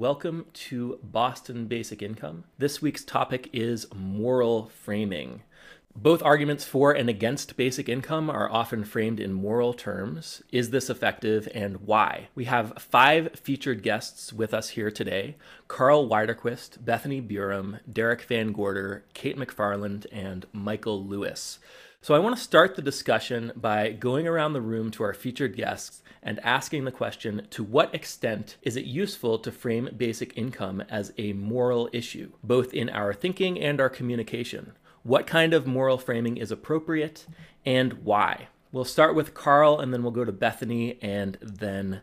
Welcome to Boston Basic Income. This week's topic is moral framing. Both arguments for and against basic income are often framed in moral terms. Is this effective and why? We have five featured guests with us here today Carl Widerquist, Bethany Burum, Derek Van Gorder, Kate McFarland, and Michael Lewis. So I want to start the discussion by going around the room to our featured guests and asking the question to what extent is it useful to frame basic income as a moral issue, both in our thinking and our communication? what kind of moral framing is appropriate and why. We'll start with Carl and then we'll go to Bethany and then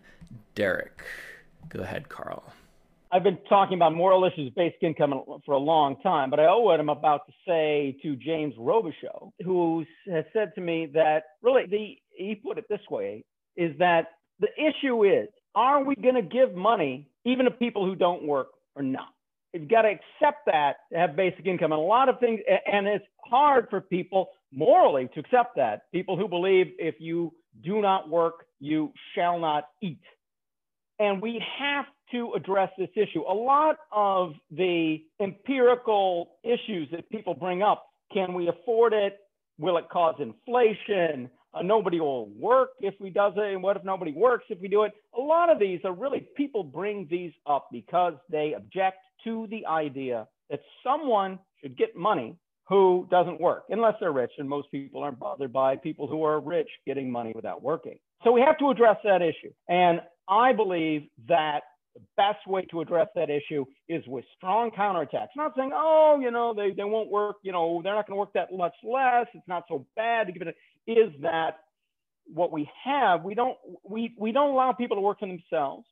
Derek. Go ahead, Carl. I've been talking about moral issues, basic income for a long time, but I owe what I'm about to say to James Robichaux, who has said to me that really, the, he put it this way, is that the issue is, are we going to give money even to people who don't work or not? You've got to accept that to have basic income. And a lot of things, and it's hard for people morally to accept that. People who believe if you do not work, you shall not eat. And we have to address this issue. A lot of the empirical issues that people bring up can we afford it? Will it cause inflation? Uh, nobody will work if we does it. And what if nobody works if we do it? A lot of these are really people bring these up because they object to the idea that someone should get money who doesn't work, unless they're rich. And most people aren't bothered by people who are rich getting money without working. So we have to address that issue. And I believe that the best way to address that issue is with strong counterattacks. Not saying, oh, you know, they, they won't work, you know, they're not going to work that much less. It's not so bad to give it. A, is that what we have? We don't we we don't allow people to work for themselves.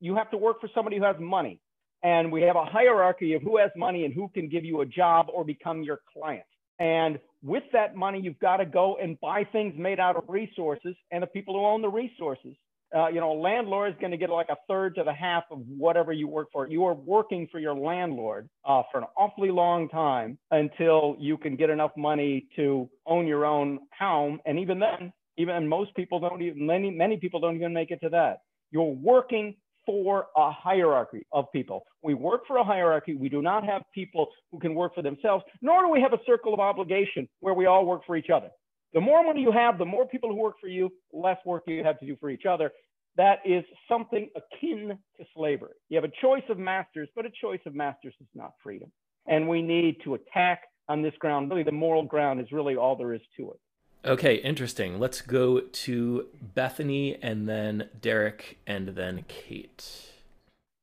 You have to work for somebody who has money and we have a hierarchy of who has money and who can give you a job or become your client. And with that money, you've got to go and buy things made out of resources and the people who own the resources. Uh, you know, a landlord is going to get like a third to the half of whatever you work for. You are working for your landlord uh, for an awfully long time until you can get enough money to own your own home. And even then, even most people don't even many many people don't even make it to that. You're working for a hierarchy of people. We work for a hierarchy. We do not have people who can work for themselves, nor do we have a circle of obligation where we all work for each other. The more money you have, the more people who work for you, less work you have to do for each other. That is something akin to slavery. You have a choice of masters, but a choice of masters is not freedom. And we need to attack on this ground. Really, the moral ground is really all there is to it. Okay, interesting. Let's go to Bethany and then Derek and then Kate.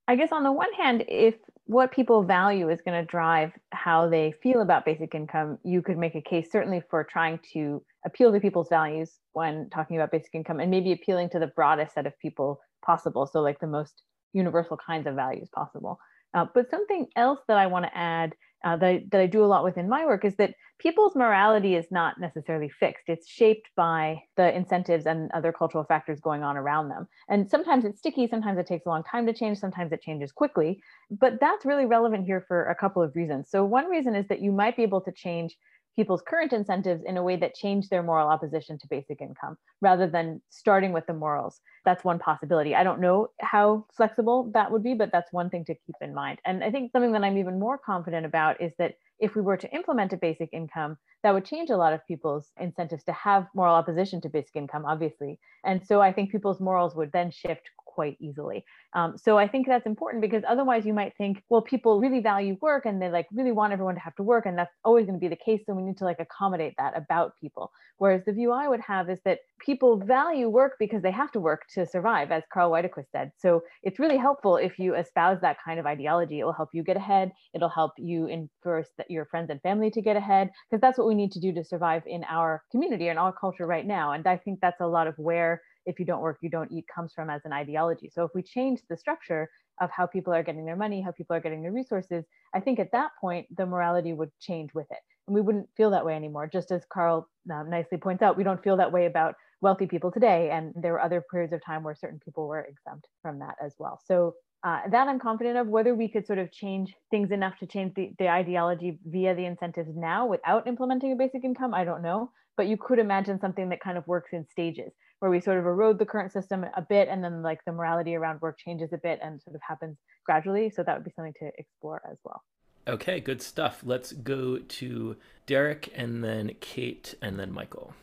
I guess on the one hand, if what people value is going to drive how they feel about basic income, you could make a case certainly for trying to appeal to people's values when talking about basic income and maybe appealing to the broadest set of people possible. So, like the most universal kinds of values possible. Uh, but something else that I want to add uh, that, that I do a lot with in my work is that people's morality is not necessarily fixed. It's shaped by the incentives and other cultural factors going on around them. And sometimes it's sticky, sometimes it takes a long time to change, sometimes it changes quickly. But that's really relevant here for a couple of reasons. So, one reason is that you might be able to change people's current incentives in a way that change their moral opposition to basic income rather than starting with the morals. That's one possibility. I don't know how flexible that would be, but that's one thing to keep in mind. And I think something that I'm even more confident about is that if we were to implement a basic income, that would change a lot of people's incentives to have moral opposition to basic income, obviously. And so I think people's morals would then shift quite easily. Um, so I think that's important because otherwise you might think, well, people really value work and they like really want everyone to have to work, and that's always going to be the case. So we need to like accommodate that about people. Whereas the view I would have is that people value work because they have to work to survive, as Carl Widerquist said. So it's really helpful if you espouse that kind of ideology. It will help you get ahead. It'll help you enforce that your friends and family to get ahead because that's what we need to do to survive in our community and our culture right now. And I think that's a lot of where if you don't work, you don't eat comes from as an ideology. So if we change the structure of how people are getting their money, how people are getting their resources, I think at that point, the morality would change with it. And we wouldn't feel that way anymore. Just as Carl um, nicely points out, we don't feel that way about wealthy people today. And there were other periods of time where certain people were exempt from that as well. So uh, that I'm confident of. Whether we could sort of change things enough to change the, the ideology via the incentives now without implementing a basic income, I don't know. But you could imagine something that kind of works in stages where we sort of erode the current system a bit and then like the morality around work changes a bit and sort of happens gradually. So that would be something to explore as well. Okay, good stuff. Let's go to Derek and then Kate and then Michael.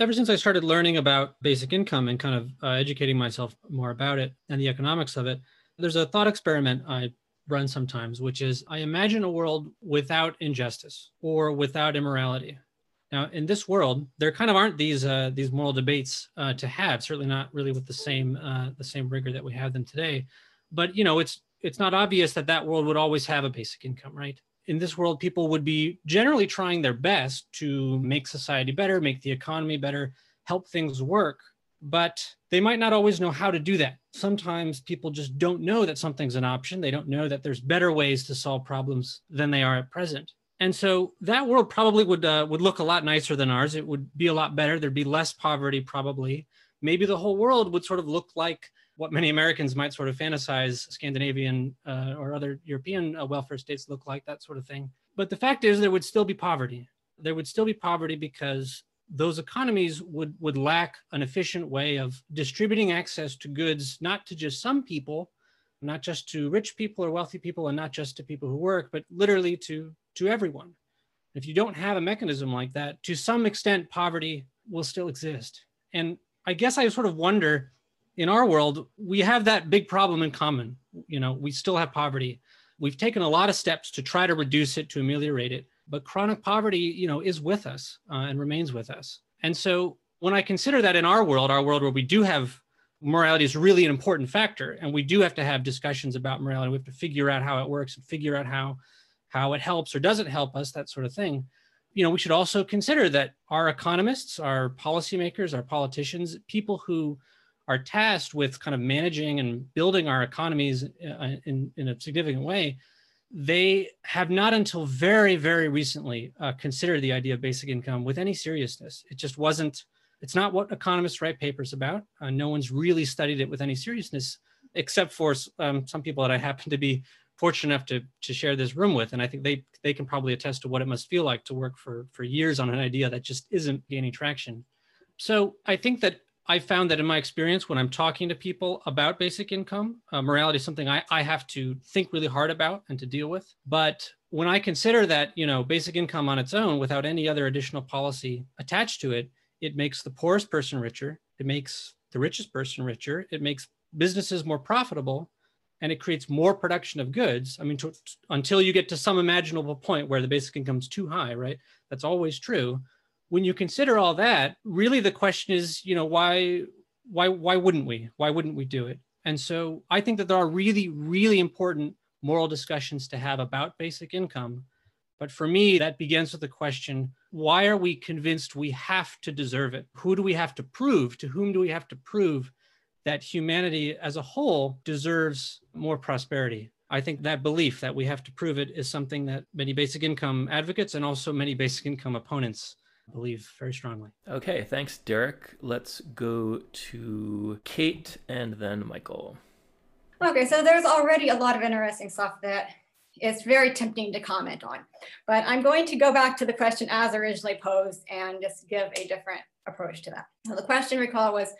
Ever since I started learning about basic income and kind of uh, educating myself more about it and the economics of it, there's a thought experiment I run sometimes, which is I imagine a world without injustice or without immorality. Now, in this world, there kind of aren't these uh, these moral debates uh, to have. Certainly not really with the same uh, the same rigor that we have them today. But you know, it's it's not obvious that that world would always have a basic income, right? In this world, people would be generally trying their best to make society better, make the economy better, help things work, but they might not always know how to do that. Sometimes people just don't know that something's an option. They don't know that there's better ways to solve problems than they are at present. And so that world probably would uh, would look a lot nicer than ours. It would be a lot better. There'd be less poverty, probably. Maybe the whole world would sort of look like what many Americans might sort of fantasize Scandinavian uh, or other European uh, welfare states look like, that sort of thing. But the fact is, there would still be poverty. There would still be poverty because those economies would, would lack an efficient way of distributing access to goods, not to just some people, not just to rich people or wealthy people, and not just to people who work, but literally to to everyone. If you don't have a mechanism like that, to some extent, poverty will still exist. And I guess I sort of wonder in our world, we have that big problem in common. You know, we still have poverty. We've taken a lot of steps to try to reduce it, to ameliorate it, but chronic poverty, you know, is with us uh, and remains with us. And so when I consider that in our world, our world where we do have morality is really an important factor, and we do have to have discussions about morality. We have to figure out how it works and figure out how how it helps or doesn't help us, that sort of thing. You know, we should also consider that our economists, our policymakers, our politicians, people who are tasked with kind of managing and building our economies uh, in, in a significant way, they have not until very, very recently uh, considered the idea of basic income with any seriousness. It just wasn't, it's not what economists write papers about. Uh, no one's really studied it with any seriousness, except for um, some people that I happen to be fortunate enough to to share this room with and i think they they can probably attest to what it must feel like to work for for years on an idea that just isn't gaining traction. So i think that i found that in my experience when i'm talking to people about basic income uh, morality is something I, I have to think really hard about and to deal with. But when i consider that you know basic income on its own without any other additional policy attached to it it makes the poorest person richer it makes the richest person richer it makes businesses more profitable and it creates more production of goods. I mean, to, until you get to some imaginable point where the basic income is too high, right? That's always true. When you consider all that, really the question is, you know, why, why, why wouldn't we? Why wouldn't we do it? And so I think that there are really, really important moral discussions to have about basic income. But for me, that begins with the question why are we convinced we have to deserve it? Who do we have to prove? To whom do we have to prove that humanity as a whole deserves more prosperity. I think that belief that we have to prove it is something that many basic income advocates and also many basic income opponents believe very strongly. Okay, thanks, Derek. Let's go to Kate and then Michael. Okay, so there's already a lot of interesting stuff that is very tempting to comment on, but I'm going to go back to the question as originally posed and just give a different approach to that. So the question, recall, was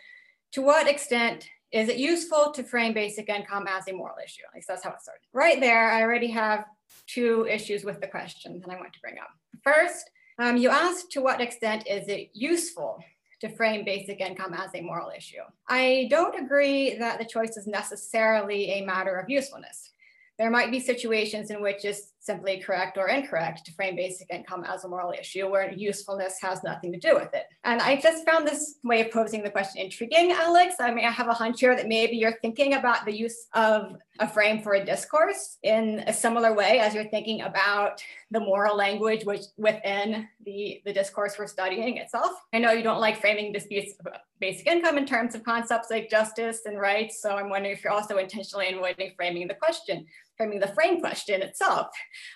to what extent is it useful to frame basic income as a moral issue? At least that's how it started. Right there, I already have two issues with the question that I want to bring up. First, um, you asked to what extent is it useful to frame basic income as a moral issue? I don't agree that the choice is necessarily a matter of usefulness. There might be situations in which it's simply correct or incorrect to frame basic income as a moral issue where usefulness has nothing to do with it. And I just found this way of posing the question intriguing, Alex. I mean, I have a hunch here that maybe you're thinking about the use of a frame for a discourse in a similar way as you're thinking about the moral language which within the, the discourse we're studying itself. I know you don't like framing disputes about basic income in terms of concepts like justice and rights. So I'm wondering if you're also intentionally avoiding framing the question framing the frame question itself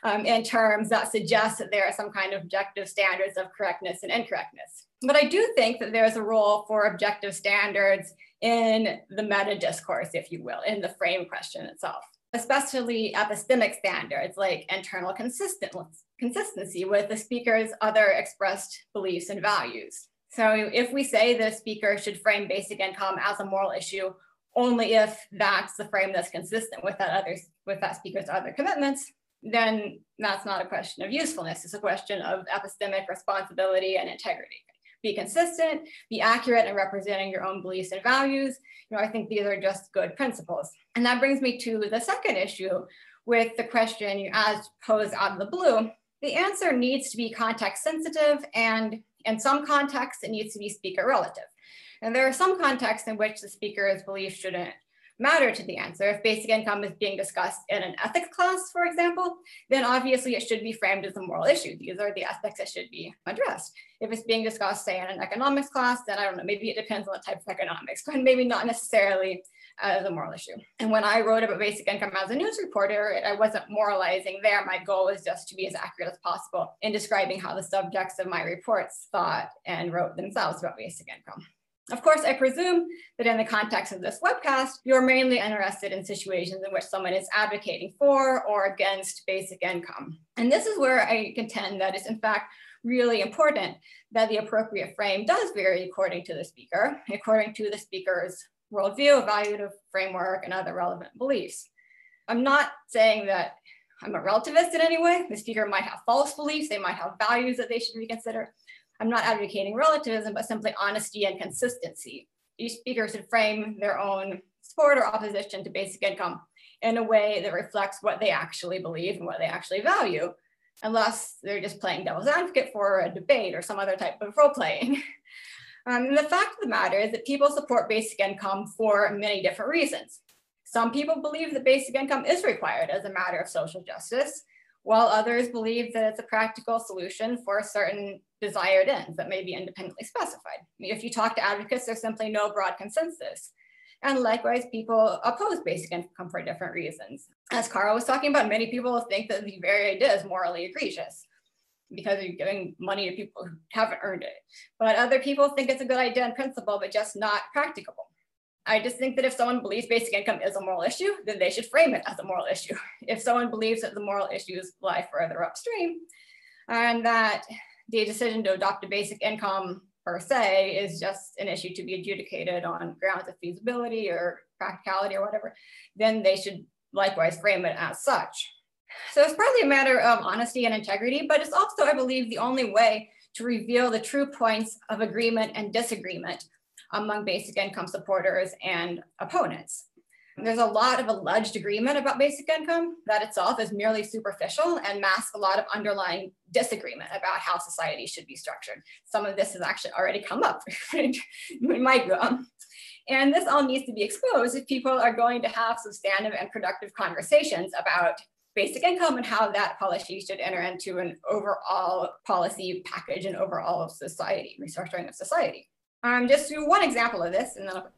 um, in terms that suggest that there are some kind of objective standards of correctness and incorrectness. But I do think that there's a role for objective standards in the meta discourse, if you will, in the frame question itself, especially epistemic standards like internal consistency with the speaker's other expressed beliefs and values. So if we say the speaker should frame basic income as a moral issue, only if that's the frame that's consistent with that other with that speaker's other commitments, then that's not a question of usefulness. It's a question of epistemic responsibility and integrity. Be consistent, be accurate in representing your own beliefs and values. You know, I think these are just good principles. And that brings me to the second issue with the question you asked posed out of the blue. The answer needs to be context sensitive and in some contexts, it needs to be speaker relative. And there are some contexts in which the speaker's belief shouldn't matter to the answer. If basic income is being discussed in an ethics class, for example, then obviously it should be framed as a moral issue. These are the aspects that should be addressed. If it's being discussed, say, in an economics class, then I don't know, maybe it depends on the type of economics, but maybe not necessarily uh, as a moral issue. And when I wrote about basic income as a news reporter, I wasn't moralizing there. My goal was just to be as accurate as possible in describing how the subjects of my reports thought and wrote themselves about basic income. Of course, I presume that in the context of this webcast, you're mainly interested in situations in which someone is advocating for or against basic income. And this is where I contend that it's in fact really important that the appropriate frame does vary according to the speaker, according to the speaker's worldview, evaluative framework, and other relevant beliefs. I'm not saying that I'm a relativist in any way. The speaker might have false beliefs, they might have values that they should reconsider. I'm not advocating relativism, but simply honesty and consistency. Each speaker should frame their own support or opposition to basic income in a way that reflects what they actually believe and what they actually value, unless they're just playing devil's advocate for a debate or some other type of role playing. Um, the fact of the matter is that people support basic income for many different reasons. Some people believe that basic income is required as a matter of social justice, while others believe that it's a practical solution for certain desired ends that may be independently specified. I mean, if you talk to advocates, there's simply no broad consensus. And likewise, people oppose basic income for different reasons. As Carl was talking about, many people think that the very idea is morally egregious because you're giving money to people who haven't earned it. But other people think it's a good idea in principle, but just not practicable. I just think that if someone believes basic income is a moral issue, then they should frame it as a moral issue. If someone believes that the moral issues lie further upstream, and that the decision to adopt a basic income per se is just an issue to be adjudicated on grounds of feasibility or practicality or whatever, then they should likewise frame it as such. So it's partly a matter of honesty and integrity, but it's also, I believe, the only way to reveal the true points of agreement and disagreement among basic income supporters and opponents. There's a lot of alleged agreement about basic income that itself is merely superficial and masks a lot of underlying disagreement about how society should be structured. Some of this has actually already come up in my group. And this all needs to be exposed if people are going to have substantive and productive conversations about basic income and how that policy should enter into an overall policy package and overall society, restructuring of society. Um, just one example of this, and then I'll,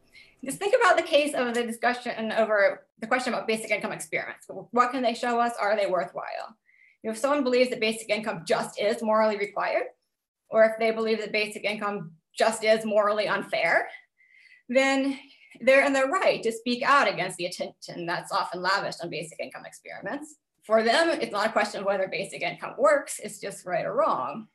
just think about the case of the discussion over the question about basic income experiments. What can they show us? Are they worthwhile? You know, If someone believes that basic income just is morally required, or if they believe that basic income just is morally unfair, then they're in their right to speak out against the attention that's often lavished on basic income experiments for them, it's not a question of whether basic income works, it's just right or wrong.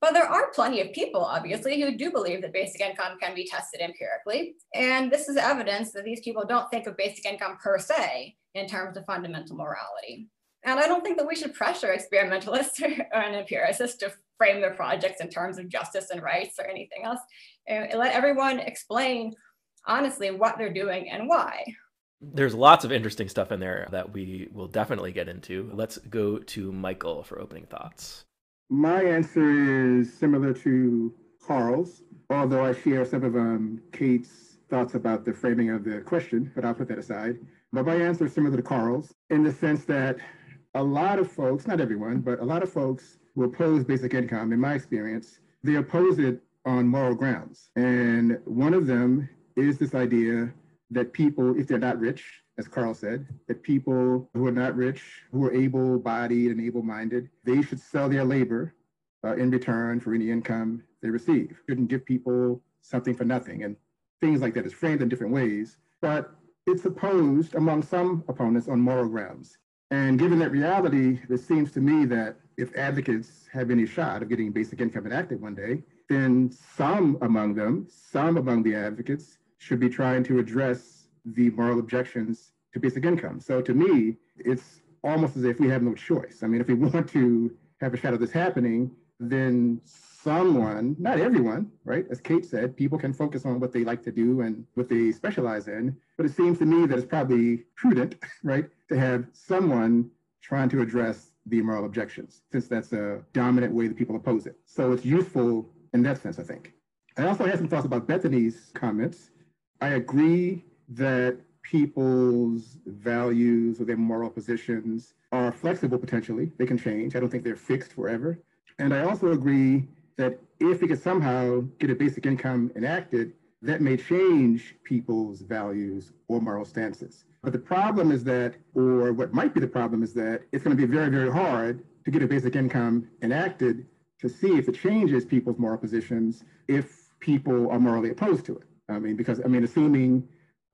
But there are plenty of people, obviously, who do believe that basic income can be tested empirically. And this is evidence that these people don't think of basic income per se in terms of fundamental morality. And I don't think that we should pressure experimentalists or an empiricist to frame their projects in terms of justice and rights or anything else. And let everyone explain honestly what they're doing and why. There's lots of interesting stuff in there that we will definitely get into. Let's go to Michael for opening thoughts. My answer is similar to Carl's, although I share some of um, Kate's thoughts about the framing of the question, but I'll put that aside. But my answer is similar to Carl's in the sense that a lot of folks, not everyone, but a lot of folks who oppose basic income, in my experience, they oppose it on moral grounds. And one of them is this idea that people, if they're not rich, as Carl said, that people who are not rich, who are able bodied and able minded, they should sell their labor uh, in return for any income they receive. Shouldn't give people something for nothing and things like that. It's framed in different ways, but it's opposed among some opponents on moral grounds. And given that reality, it seems to me that if advocates have any shot of getting basic income enacted one day, then some among them, some among the advocates, should be trying to address the moral objections to basic income. So to me, it's almost as if we have no choice. I mean, if we want to have a shot of this happening, then someone, not everyone, right? As Kate said, people can focus on what they like to do and what they specialize in. But it seems to me that it's probably prudent, right, to have someone trying to address the moral objections, since that's a dominant way that people oppose it. So it's useful in that sense, I think. I also had some thoughts about Bethany's comments. I agree that people's values or their moral positions are flexible potentially. They can change. I don't think they're fixed forever. And I also agree that if we could somehow get a basic income enacted, that may change people's values or moral stances. But the problem is that, or what might be the problem is that it's going to be very, very hard to get a basic income enacted to see if it changes people's moral positions if people are morally opposed to it. I mean, because, I mean, assuming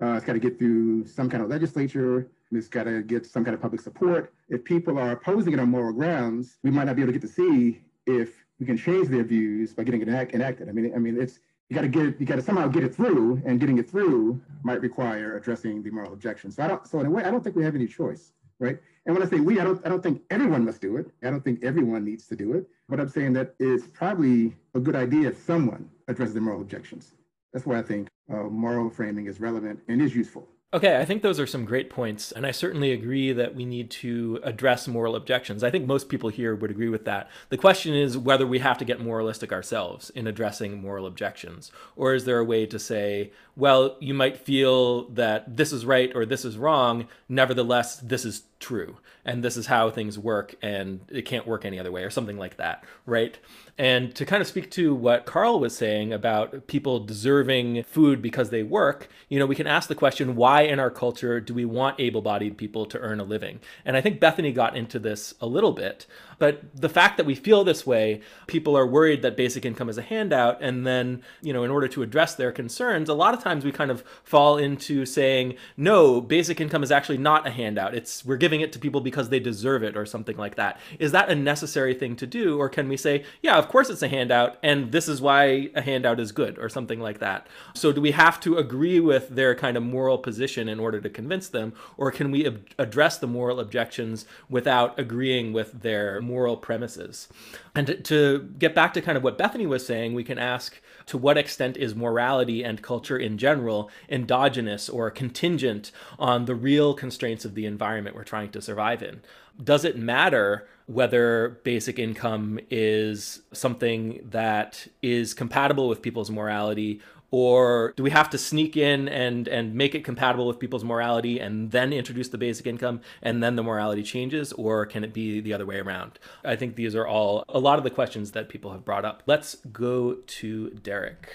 uh, it's got to get through some kind of legislature, it's got to get some kind of public support. If people are opposing it on moral grounds, we might not be able to get to see if we can change their views by getting it enacted. I mean, I mean, it's you got to get you got to somehow get it through, and getting it through might require addressing the moral objections. So I don't. So in a way, I don't think we have any choice, right? And when I say we, I don't I don't think everyone must do it. I don't think everyone needs to do it. But I'm saying that it's probably a good idea if someone addresses the moral objections. That's why I think uh, moral framing is relevant and is useful. Okay, I think those are some great points. And I certainly agree that we need to address moral objections. I think most people here would agree with that. The question is whether we have to get moralistic ourselves in addressing moral objections. Or is there a way to say, well, you might feel that this is right or this is wrong, nevertheless, this is true and this is how things work and it can't work any other way or something like that, right? And to kind of speak to what Carl was saying about people deserving food because they work, you know, we can ask the question why in our culture do we want able bodied people to earn a living? And I think Bethany got into this a little bit. But the fact that we feel this way, people are worried that basic income is a handout. And then, you know, in order to address their concerns, a lot of times we kind of fall into saying, no, basic income is actually not a handout. It's we're giving it to people because they deserve it or something like that. Is that a necessary thing to do? Or can we say, yeah, of course it's a handout, and this is why a handout is good or something like that? So do we have to agree with their kind of moral position in order to convince them? Or can we ab- address the moral objections without agreeing with their moral premises. And to, to, get back to kind of what Bethany was saying, we can ask to what extent is morality and culture in general endogenous or contingent on the real constraints of the environment we're trying to survive in? Does it matter whether basic income is something that is compatible with people's morality or do we have to sneak in and and make it compatible with people's morality and then introduce the basic income and then the morality changes? Or can it be the other way around? I think these are all a lot of the questions that people have brought up. Let's go to derek.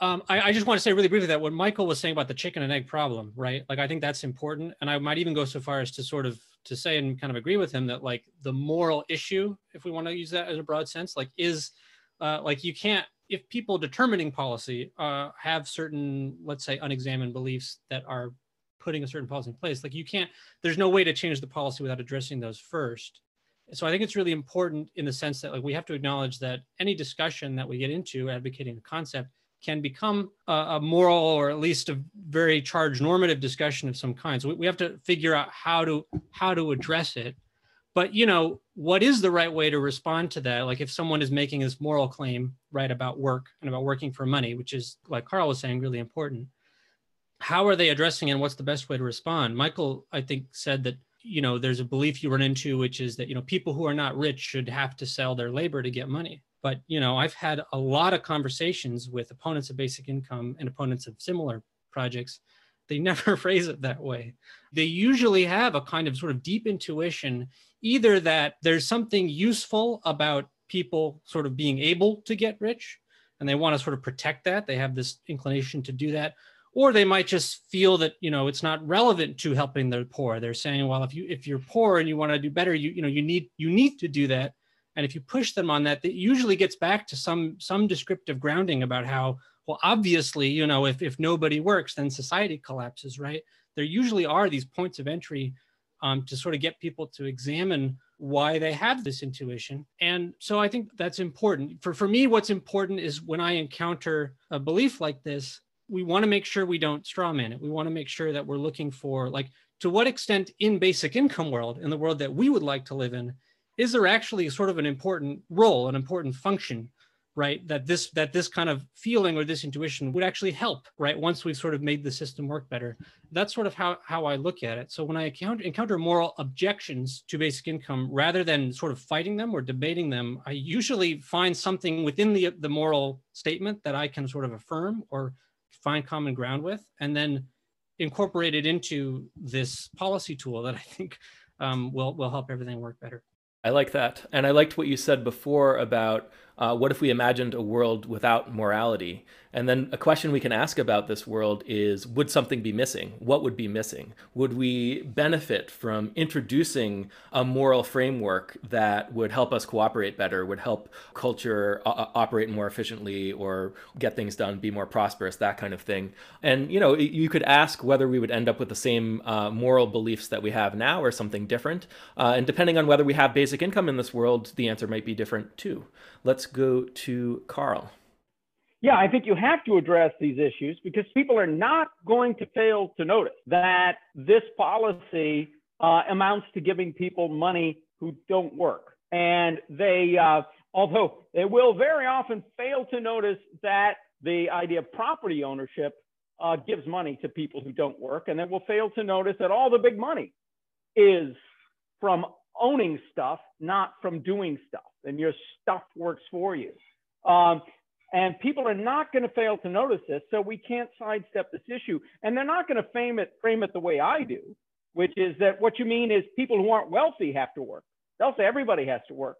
Um, I, I, just want to say really briefly that what Michael was saying about the chicken and egg problem, right? Like I think that's important, and I might even go so far as to sort of to say and kind of agree with him that like the moral issue, if we want to use that as a broad sense, like is uh, like you can't if people determining policy uh, have certain, let's say, unexamined beliefs that are putting a certain policy in place, like you can't, there's no way to change the policy without addressing those first. So I think it's really important in the sense that like we have to acknowledge that any discussion that we get into advocating a concept can become a, a, moral or at least a very charged normative discussion of some kind. So we, we have to figure out how to how to address it but you know what is the right way to respond to that? Like if someone is making this moral claim right about work and about working for money which is like carl was saying really important how are they addressing and what's the best way to respond? Michael i think said that you know there's a belief you run into which is that you know people who are not rich should have to sell their labor to get money. But you know i've had a lot of conversations with opponents of basic income and opponents of similar projects. They never phrase it that way. They usually have a kind of sort of deep intuition either that there's something useful about people sort of being able to get rich and they want to sort of protect that they have this inclination to do that or they might just feel that you know it's not relevant to helping the poor. They're saying well if you if you're poor and you want to do better you you know you need you need to do that. And if you push them on that that usually gets back to some some descriptive grounding about how well obviously you know if if nobody works then society collapses right? There usually are these points of entry um, to sort of get people to examine why they have this intuition. And so I think that's important. For, for me, what's important is when I encounter a belief like this, we want to make sure we don't strawman it. We want to make sure that we're looking for like to what extent in basic income world, in the world that we would like to live in, is there actually sort of an important role, an important function right that this that this kind of feeling or this intuition would actually help right once we've sort of made the system work better. That's sort of how how i look at it. So when i encounter, encounter moral objections to basic income rather than sort of fighting them or debating them i usually find something within the the moral statement that i can sort of affirm or find common ground with and then incorporate it into this policy tool that i think um, will will help everything work better. I like that. And I liked what you said before about uh, what if we imagined a world without morality? And then a question we can ask about this world is would something be missing? What would be missing? Would we benefit from introducing a moral framework that would help us cooperate better, would help culture uh, uh, operate more efficiently or get things done, be more prosperous, that kind of thing? And, you know, you could ask whether we would end up with the same uh, moral beliefs that we have now or something different. Uh, and depending on whether we have basic income in this world, the answer might be different too. Let's go to Carl. Yeah, I think you have to address these issues because people are not going to fail to notice that this policy uh, amounts to giving people money who don't work. And they, uh, although they will very often fail to notice that the idea of property ownership uh, gives money to people who don't work. And they will fail to notice that all the big money is from owning stuff, not from doing stuff. And your stuff works for you. Um, and people are not going to fail to notice this, so we can't sidestep this issue. And they're not going to frame it, frame it the way I do, which is that what you mean is people who aren't wealthy have to work. They'll say everybody has to work.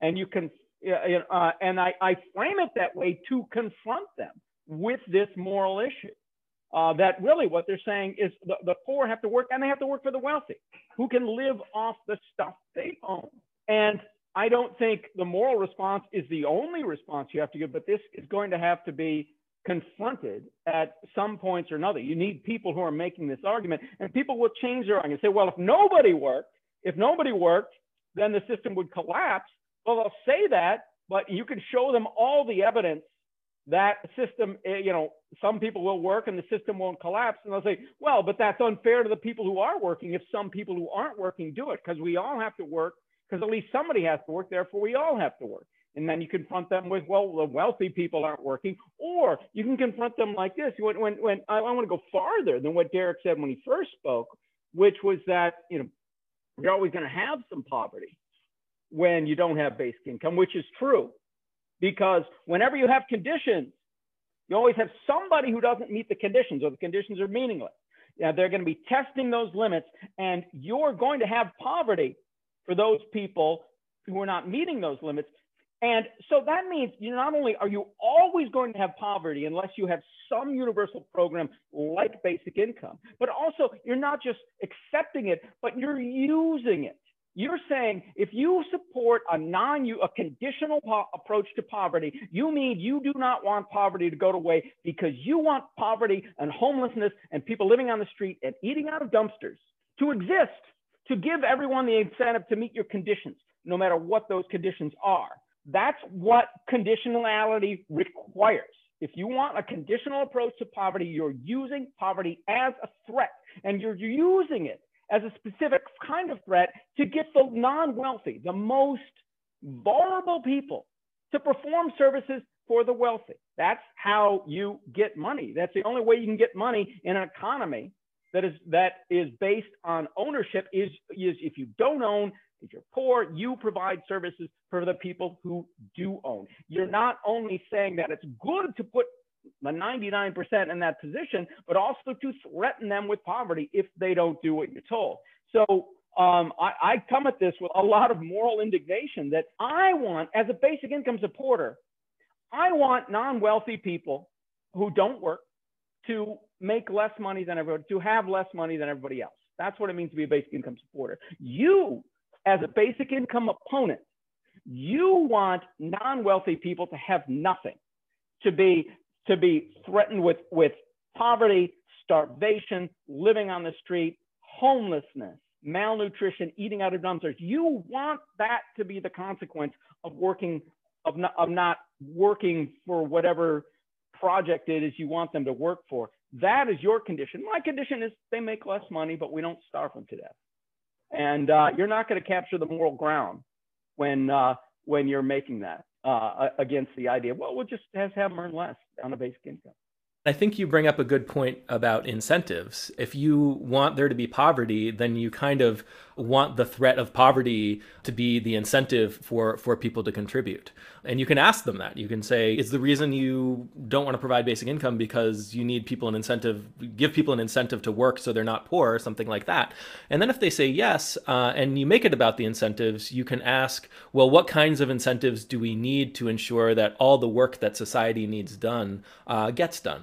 And you can, uh, and I, I frame it that way to confront them with this moral issue. Uh, that really what they're saying is the, the poor have to work and they have to work for the wealthy who can live off the stuff they own. And I don't think the moral response is the only response you have to give, but this is going to have to be confronted at some points or another. You need people who are making this argument, and people will change their argument. Say, well, if nobody worked, if nobody worked, then the system would collapse. Well, they'll say that, but you can show them all the evidence that system, eh, you know, some people will work and the system won't collapse. And they'll say, well, but that's unfair to the people who are working if some people who aren't working do it because we all have to work because at least somebody has to work, therefore we all have to work. And then you confront them with, well, the wealthy people aren't working, or you can confront them like this. When, when, when I, I want to go farther than what Derek said when he first spoke, which was that you know you're always going to have some poverty when you don't have basic income, which is true, because whenever you have conditions, you always have somebody who doesn't meet the conditions, or the conditions are meaningless. Yeah, they're going to be testing those limits, and you're going to have poverty for those people who are not meeting those limits. And so that means you not only are you always going to have poverty unless you have some universal program like basic income, but also you're not just accepting it, but you're using it. You're saying if you support a non a conditional approach to poverty, you mean you do not want poverty to go away because you want poverty and homelessness and people living on the street and eating out of dumpsters to exist to give everyone the incentive to meet your conditions, no matter what those conditions are. That's what conditionality requires. If you want a conditional approach to poverty, you're using poverty as a threat, and you're using it as a specific kind of threat to get the non wealthy, the most vulnerable people, to perform services for the wealthy. That's how you get money. That's the only way you can get money in an economy that is that is based on ownership is is if you don't own if you're poor you provide services for the people who do own. You're not only saying that it's good to put the 99% in that position but also to threaten them with poverty if they don't do what you're told. So um, I, I come at this with a lot of moral indignation that I want, as a basic income supporter, I want non wealthy people who don't work to make less money than everybody, to have less money than everybody else. That's what it means to be a basic income supporter. You, as a basic income opponent, you want non-wealthy people to have nothing, to be to be threatened with with poverty, starvation, living on the street, homelessness. malnutrition, eating out of dumpsters. You want that to be the consequence of working, of not, of not working for whatever project it is you want them to work for. That is your condition. My condition is they make less money, but we don't starve them to death. And uh, you're not going to capture the moral ground when uh, when you're making that uh, against the idea. Well, we'll just have them earn less on a basic income. I think you bring up a good point about incentives. If you want there to be poverty, then you kind of want the threat of poverty to be the incentive for for people to contribute. And you can ask them that. You can say, "Is the reason you don't want to provide basic income because you need people an incentive, give people an incentive to work so they're not poor, or something like that?" And then if they say yes, uh, and you make it about the incentives, you can ask, "Well, what kinds of incentives do we need to ensure that all the work that society needs done uh, gets done?"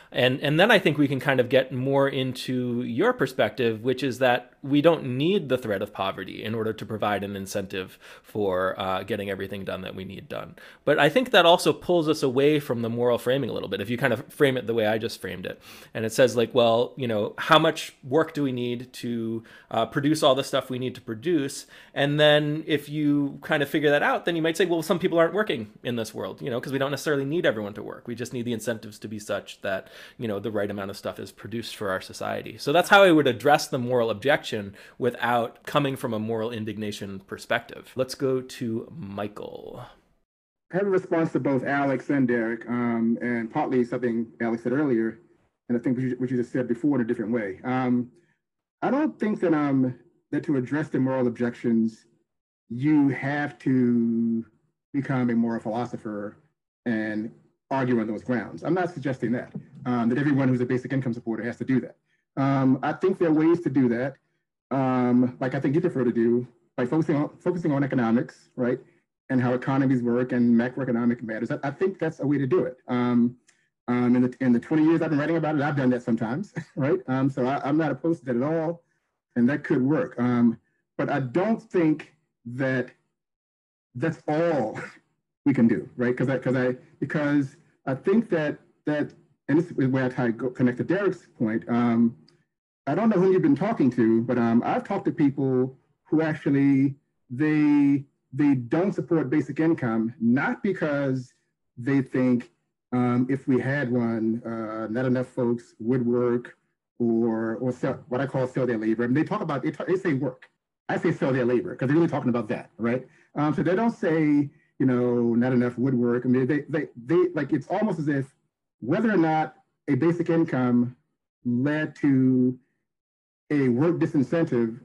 And and then I think we can kind of get more into your perspective, which is that we don't need the threat of poverty in order to provide an incentive for uh, getting everything done that we need done. But I think that also pulls us away from the moral framing a little bit. If you kind of frame it the way I just framed it, and it says like, well, you know, how much work do we need to uh, produce all the stuff we need to produce? And then if you kind of figure that out, then you might say, well, some people aren't working in this world, you know, because we don't necessarily need everyone to work. We just need the incentives to be such that you know the right amount of stuff is produced for our society. So that's how I would address the moral objection without coming from a moral indignation perspective. Let's go to Michael. I have a response to both Alex and Derek, um, and partly something Alex said earlier, and I think what you, what you just said before in a different way. Um, I don't think that um, that to address the moral objections, you have to become a moral philosopher and argue on those grounds. I'm not suggesting that um, that everyone who's a basic income supporter has to do that. Um, I think there are ways to do that um, like I think you prefer to do, by focusing on focusing on economics, right, and how economies work and macroeconomic matters. I, I think that's a way to do it. Um, um, in the in the 20 years I've been writing about it, I've done that sometimes, right? Um, so I, am not opposed to that at all, and that could work. Um, but I don't think that that's all we can do, right? Because I because I because I think that that and this is where I go, connect to Derek's point. Um, I don't know who you've been talking to, but um, I've talked to people who actually they they don't support basic income, not because they think um, if we had one, uh, not enough folks would work or or sell, what I call sell their labor. I mean, they talk about they, talk, they say work. I say sell their labor because they're really talking about that, right? Um, so they don't say you know not enough woodwork. I mean, they they they like it's almost as if whether or not a basic income led to a work disincentive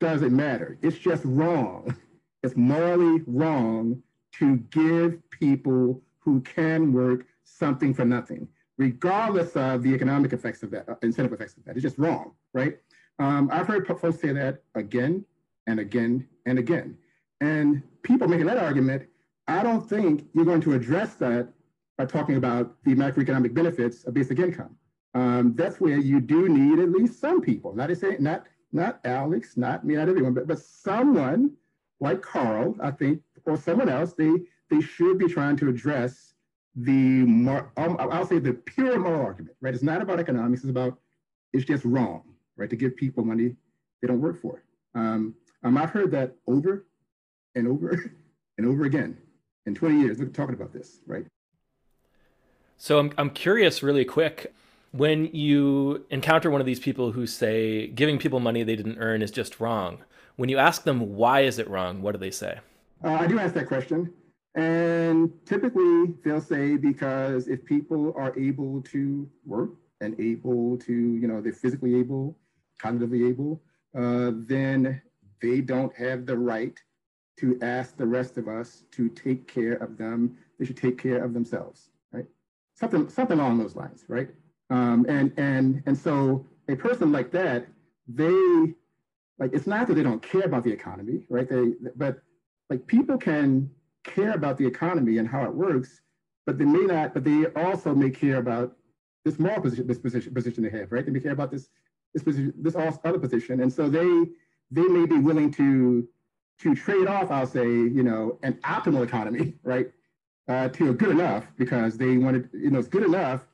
doesn't matter. It's just wrong. It's morally wrong to give people who can work something for nothing, regardless of the economic effects of that, uh, incentive effects of that. It's just wrong, right? Um, I've heard folks say that again and again and again. And people making that argument, I don't think you're going to address that by talking about the macroeconomic benefits of basic income um, that's where you do need at least some people. Not say not not Alex, not me, not everyone, but but someone like Carl, I think, or someone else. They they should be trying to address the um, I'll say the pure moral argument. Right? It's not about economics. It's about it's just wrong. Right? To give people money they don't work for. Um, um, I've heard that over and over and over again in 20 years. Look, talking about this, right? So I'm I'm curious, really quick when you encounter one of these people who say giving people money they didn't earn is just wrong, when you ask them why is it wrong, what do they say? Uh, I do ask that question. And typically they'll say because if people are able to work and able to, you know, they're physically able, cognitively able, uh, then they don't have the right to ask the rest of us to take care of them. They should take care of themselves, right? Something, something along those lines, right? Um, and and and so a person like that, they like it's not that they don't care about the economy, right? They but like people can care about the economy and how it works, but they may not, but they also may care about this moral position, this position, position they have, right? They may care about this this position, this other position, and so they they may be willing to to trade off, I'll say, you know, an optimal economy, right, uh, to a good enough because they wanted, you know, it's good enough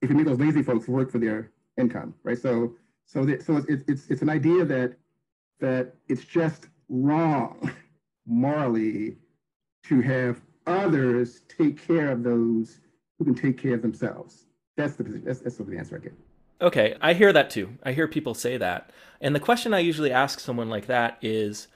if you make those lazy folks work for their income, right? So, so, the, so it's, it's, it's an idea that that it's just wrong morally to have others take care of those who can take care of themselves. That's the that's, that's sort of the answer I get. Okay, I hear that too. I hear people say that. And the question I usually ask someone like that is,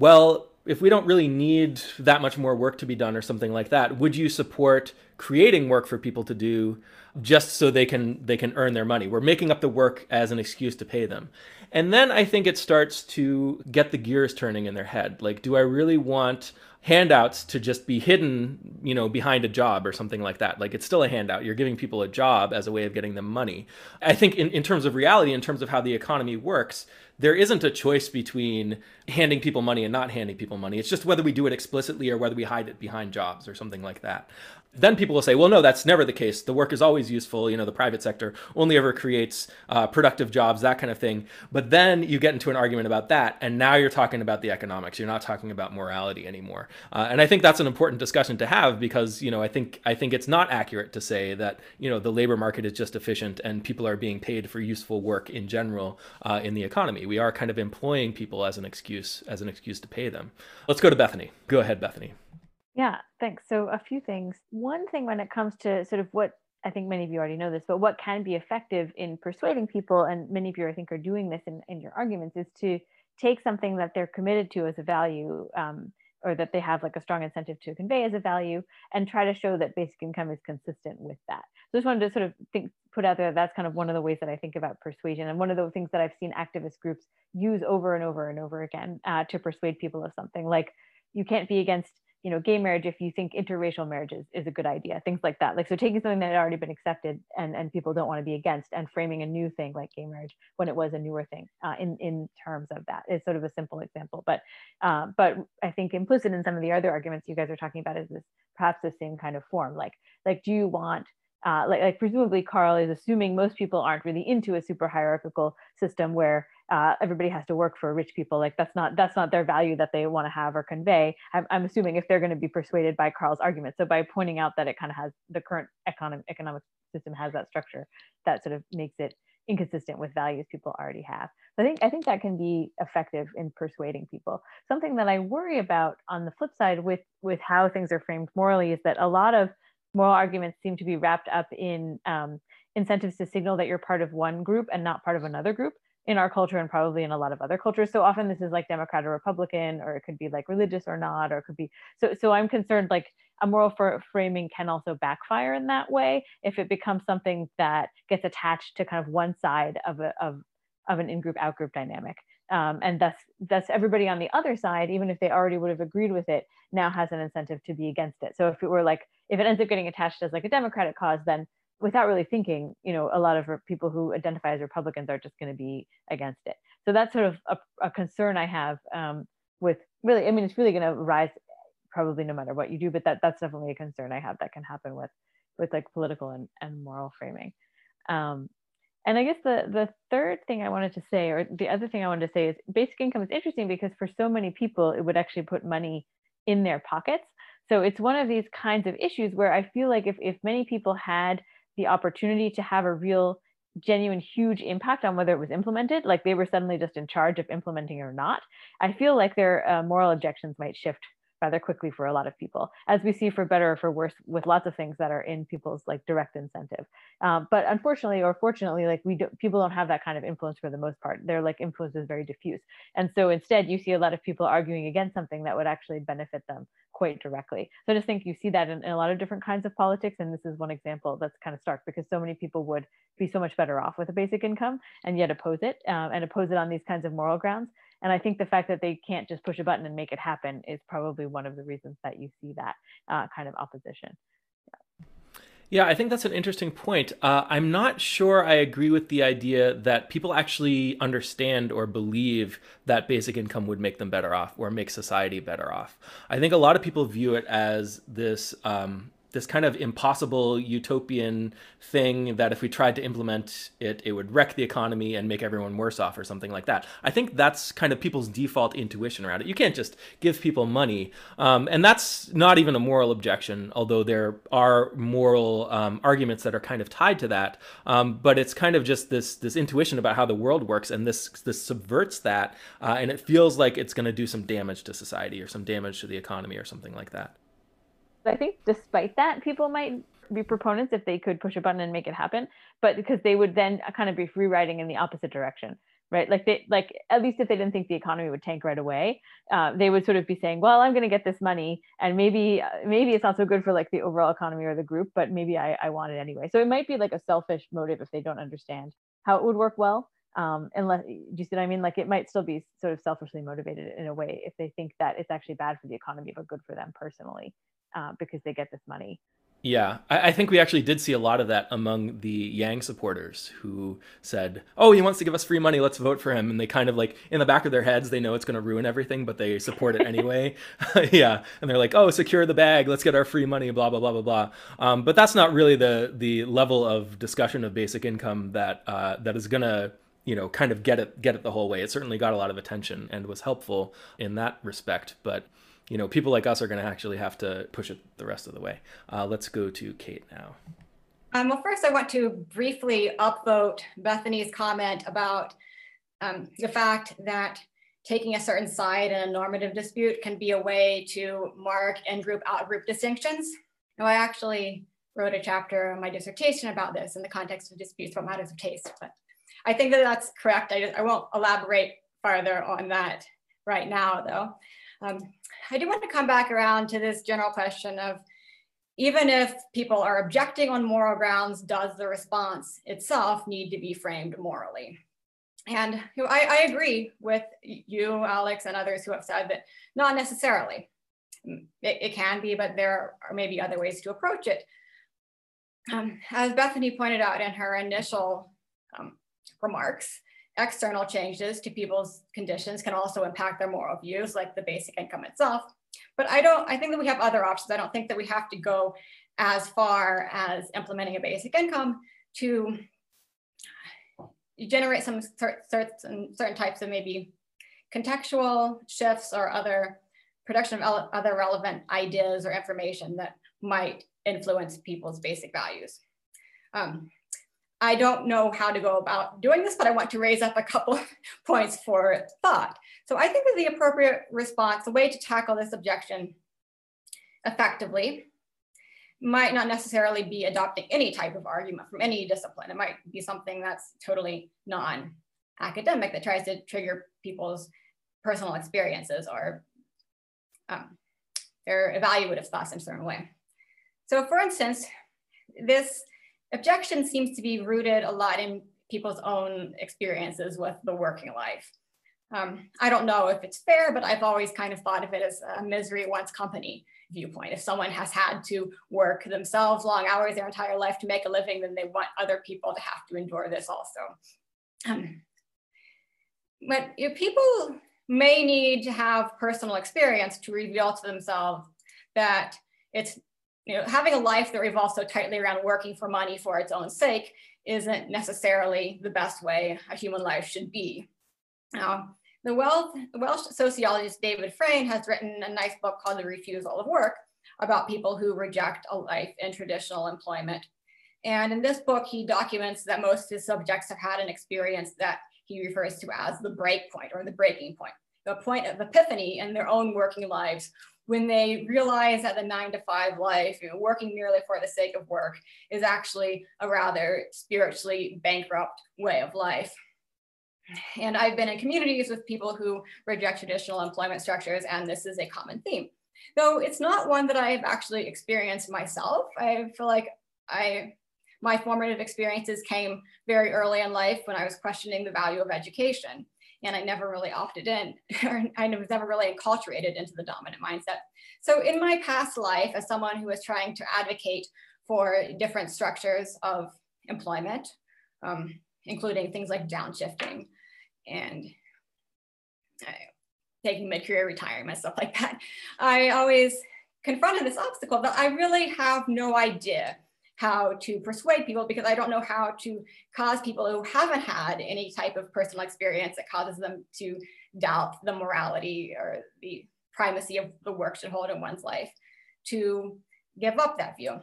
well, if we don't really need that much more work to be done or something like that, would you support creating work for people to do just so they can they can earn their money? We're making up the work as an excuse to pay them. And then I think it starts to get the gears turning in their head. Like, do I really want handouts to just be hidden, you know, behind a job or something like that. Like it's still a handout. You're giving people a job as a way of getting them money. I think in, in terms of reality, in terms of how the economy works, there isn't a choice between handing people money and not handing people money. It's just whether we do it explicitly or whether we hide it behind jobs or something like that. Then people will say, well, no, that's never the case. The work is always useful. You know, the private sector only ever creates uh, productive jobs, that kind of thing. But then you get into an argument about that, and now you're talking about the economics. You're not talking about morality anymore. Uh, and I think that's an important discussion to have because, you know, I think I think it's not accurate to say that you know the labor market is just efficient and people are being paid for useful work in general uh, in the economy. We are kind of employing people as an excuse as an excuse to pay them. Let's go to Bethany. Go ahead, Bethany. Yeah, thanks. So, a few things. One thing when it comes to sort of what I think many of you already know this, but what can be effective in persuading people, and many of you I think are doing this in, in your arguments, is to take something that they're committed to as a value um, or that they have like a strong incentive to convey as a value and try to show that basic income is consistent with that. So just wanted to sort of think, put out there that's kind of one of the ways that I think about persuasion and one of the things that I've seen activist groups use over and over and over again uh, to persuade people of something like you can't be against you know gay marriage if you think interracial marriage is, is a good idea things like that. Like so taking something that had already been accepted and and people don't want to be against and framing a new thing like gay marriage when it was a newer thing uh, in in terms of that is sort of a simple example. But uh, but i think implicit in some of the other arguments you guys are talking about is this perhaps the same kind of form. Like like do you want uh, like, like presumably Carl is assuming most people aren't really into a super hierarchical system where uh, everybody has to work for rich people. Like that's not that's not their value that they want to have or convey. I'm, I'm assuming if they're going to be persuaded by Carl's argument. So by pointing out that it kind of has the current economic economic system has that structure, that sort of makes it inconsistent with values people already have. So I think I think that can be effective in persuading people. Something that I worry about on the flip side with with how things are framed morally is that a lot of moral arguments seem to be wrapped up in um, incentives to signal that you're part of one group and not part of another group in our culture and probably in a lot of other cultures. So often this is like Democrat or Republican, or it could be like religious or not, or it could be so. So I'm concerned like a moral framing can also backfire in that way if it becomes something that gets attached to kind of one side of a of of an in-group out-group dynamic. Um, and thus, thus everybody on the other side, even if they already would have agreed with it, now has an incentive to be against it. So if it were like, if it ends up getting attached as like a Democratic cause, then without really thinking, you know, a lot of people who identify as Republicans are just going to be against it. So that's sort of a, a concern I have um, with really. I mean, it's really going to rise probably no matter what you do, but that that's definitely a concern I have that can happen with with like political and, and moral framing. Um, and I guess the the third thing I wanted to say, or the other thing I wanted to say, is basic income is interesting because for so many people, it would actually put money in their pockets. So it's one of these kinds of issues where I feel like if if many people had the opportunity to have a real genuine huge impact on whether it was implemented like they were suddenly just in charge of implementing or not i feel like their uh, moral objections might shift rather quickly for a lot of people, as we see for better or for worse with lots of things that are in people's like direct incentive. Um, but unfortunately or fortunately, like we do, people don't have that kind of influence for the most part. Their like influence is very diffuse, and so instead you see a lot of people arguing against something that would actually benefit them quite directly. So I just think you see that in, in a lot of different kinds of politics, and this is one example that's kind of stark because so many people would be so much better off with a basic income and yet oppose it um, and oppose it on these kinds of moral grounds and I think the fact that they can't just push a button and make it happen is probably one of the reasons that you see that uh, kind of opposition. Yeah, I think that's an interesting point. Uh, I'm not sure I agree with the idea that people actually understand or believe that basic income would make them better off or make society better off. I think a lot of people view it as this um, this kind of impossible utopian thing that if we tried to implement it, it would wreck the economy and make everyone worse off or something like that. I think that's kind of people's default intuition around it. You can't just give people money. Um, and that's not even a moral objection, although there are moral um, arguments that are kind of tied to that. Um, but it's kind of just this, this intuition about how the world works. And this, this subverts that. Uh, and it feels like it's going to do some damage to society or some damage to the economy or something like that. I think despite that, people might be proponents if they could push a button and make it happen, but because they would then kind of be rewriting in the opposite direction, right? Like they like at least if they didn't think the economy would tank right away, uh, they would sort of be saying, well, I'm going to get this money, and maybe maybe it's not so good for like the overall economy or the group, but maybe I, I want it anyway. So it might be like a selfish motive if they don't understand how it would work well. Um, unless do you see what I mean? Like it might still be sort of selfishly motivated in a way if they think that it's actually bad for the economy but good for them personally uh, because they get this money. Yeah, I, I, think we actually did see a lot of that among the Yang supporters who said, "Oh, he wants to give us free money. Let's vote for him." And they kind of like in the back of their heads, they know it's going to ruin everything, but they support it anyway. yeah, and they're like, "Oh, secure the bag. Let's get our free money." Blah blah blah blah blah. Um, but that's not really the the level of discussion of basic income that uh, that is going to you know kind of get it get it the whole way. It certainly got a lot of attention and was helpful in that respect, but you know, people like us are going to actually have to push it the rest of the way. Uh, let's go to Kate now. Um, well, first I want to briefly upvote Bethany's comment about um, the fact that taking a certain side in a normative dispute can be a way to mark in-group, out-group distinctions. Now, I actually wrote a chapter in my dissertation about this in the context of disputes about matters of taste, but I think that that's correct. I, just, I won't elaborate farther on that right now, though. Um, I do want to come back around to this general question of even if people are objecting on moral grounds, does the response itself need to be framed morally? And I, I, agree with you, Alex, and others who have said that not necessarily. It, it can be, but there are maybe other ways to approach it. Um, as Bethany pointed out in her initial um, remarks, external changes to people's conditions can also impact their moral views, like the basic income itself. But I don't, I think that we have other options. I don't think that we have to go as far as implementing a basic income to generate some certain, certain types of maybe contextual shifts or other production of other relevant ideas or information that might influence people's basic values. Um, I don't know how to go about doing this, but I want to raise up a couple points for thought. So I think that the appropriate response, the way to tackle this objection effectively, might not necessarily be adopting any type of argument from any discipline. It might be something that's totally non-academic that tries to trigger people's personal experiences or um, their evaluative thoughts in a certain way. So for instance, this objection seems to be rooted a lot in people's own experiences with the working life. Um, I don't know if it's fair, but I've always kind of thought of it as a misery wants company viewpoint. If someone has had to work themselves long hours their entire life to make a living, then they want other people to have to endure this also. Um, but people may need to have personal experience to reveal to themselves that it's you know, having a life that revolves so tightly around working for money for its own sake isn't necessarily the best way a human life should be. Now, the, Welsh, Welsh sociologist David Frayne has written a nice book called The Refusal of Work about people who reject a life in traditional employment. And in this book, he documents that most of his subjects have had an experience that he refers to as the break point or the breaking point, the point of epiphany in their own working lives when they realize that the nine to five life, you know, working merely for the sake of work, is actually a rather spiritually bankrupt way of life. And I've been in communities with people who reject traditional employment structures, and this is a common theme. Though it's not one that I've actually experienced myself. I feel like I my formative experiences came very early in life when I was questioning the value of education and I never really opted in, or I was never really enculturated into the dominant mindset. So in my past life, as someone who was trying to advocate for different structures of employment, um, including things like downshifting and uh, taking mid-career retirement, stuff like that, I always confronted this obstacle that I really have no idea how to persuade people because I don't know how to cause people who haven't had any type of personal experience that causes them to doubt the morality or the primacy of the work should hold in one's life to give up that view.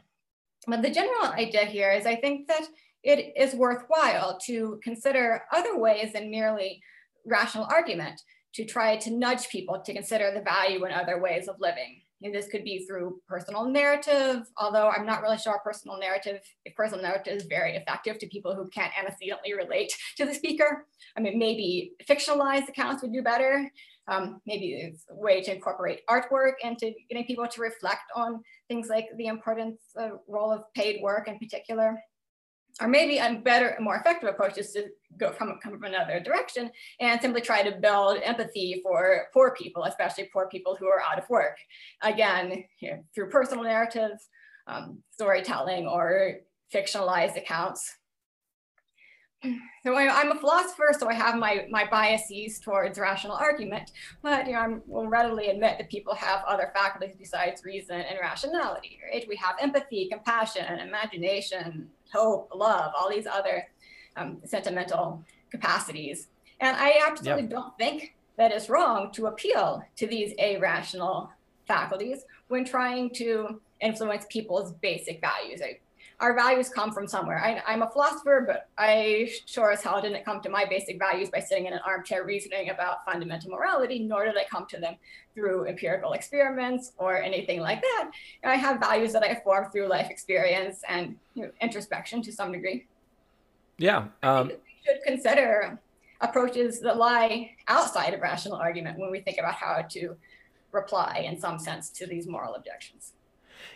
But the general idea here is I think that it is worthwhile to consider other ways than merely rational argument to try to nudge people to consider the value in other ways of living. And this could be through personal narrative, although I'm not really sure personal narrative, if personal narrative is very effective to people who can't antecedently relate to the speaker. I mean, maybe fictionalized accounts would do better. Um, maybe it's a way to incorporate artwork into getting people to reflect on things like the importance, uh, role of paid work in particular or maybe a better, more effective approach is to go from, come from another direction and simply try to build empathy for poor people, especially poor people who are out of work. Again, you know, through personal narratives, um, storytelling, or fictionalized accounts. So I, am a philosopher, so I have my, my biases towards rational argument, but you know, I will readily admit that people have other faculties besides reason and rationality, right? We have empathy, compassion, imagination, hope, love, all these other um, sentimental capacities. And I absolutely yep. don't think that it's wrong to appeal to these irrational faculties when trying to influence people's basic values. I, our values come from somewhere. I, am a philosopher, but I sure as hell didn't come to my basic values by sitting in an armchair reasoning about fundamental morality, nor did I come to them through empirical experiments or anything like that. I have values that I formed through life experience and you know, introspection to some degree. Yeah. Um, we should consider approaches that lie outside of rational argument when we think about how to reply in some sense to these moral objections.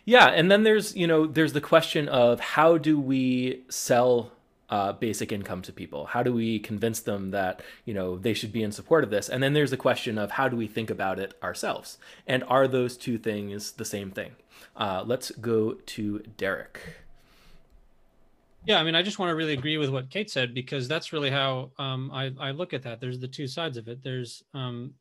Yeah, and then there's you know there's the question of how do we sell uh, basic income to people? How do we convince them that you know they should be in support of this? And then there's the question of how do we think about it ourselves? And are those two things the same thing? Uh, let's go to Derek. Yeah, I mean, I just want to really agree with what Kate said because that's really how um, I, I look at that. There's the two sides of it. There's um,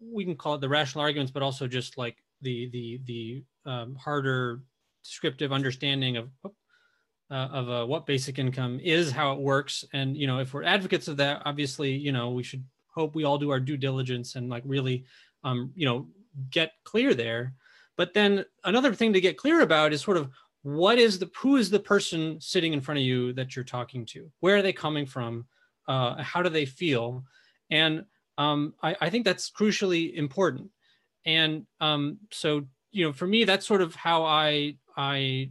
we can call it the rational arguments, but also just like the the the um, harder descriptive understanding of uh, of uh, what basic income is, how it works, and you know, if we're advocates of that, obviously, you know, we should hope we all do our due diligence and like really, um, you know, get clear there. But then another thing to get clear about is sort of what is the who is the person sitting in front of you that you're talking to? Where are they coming from? Uh, how do they feel? And um, I, I think that's crucially important. And um, so you know, for me, that's sort of how I I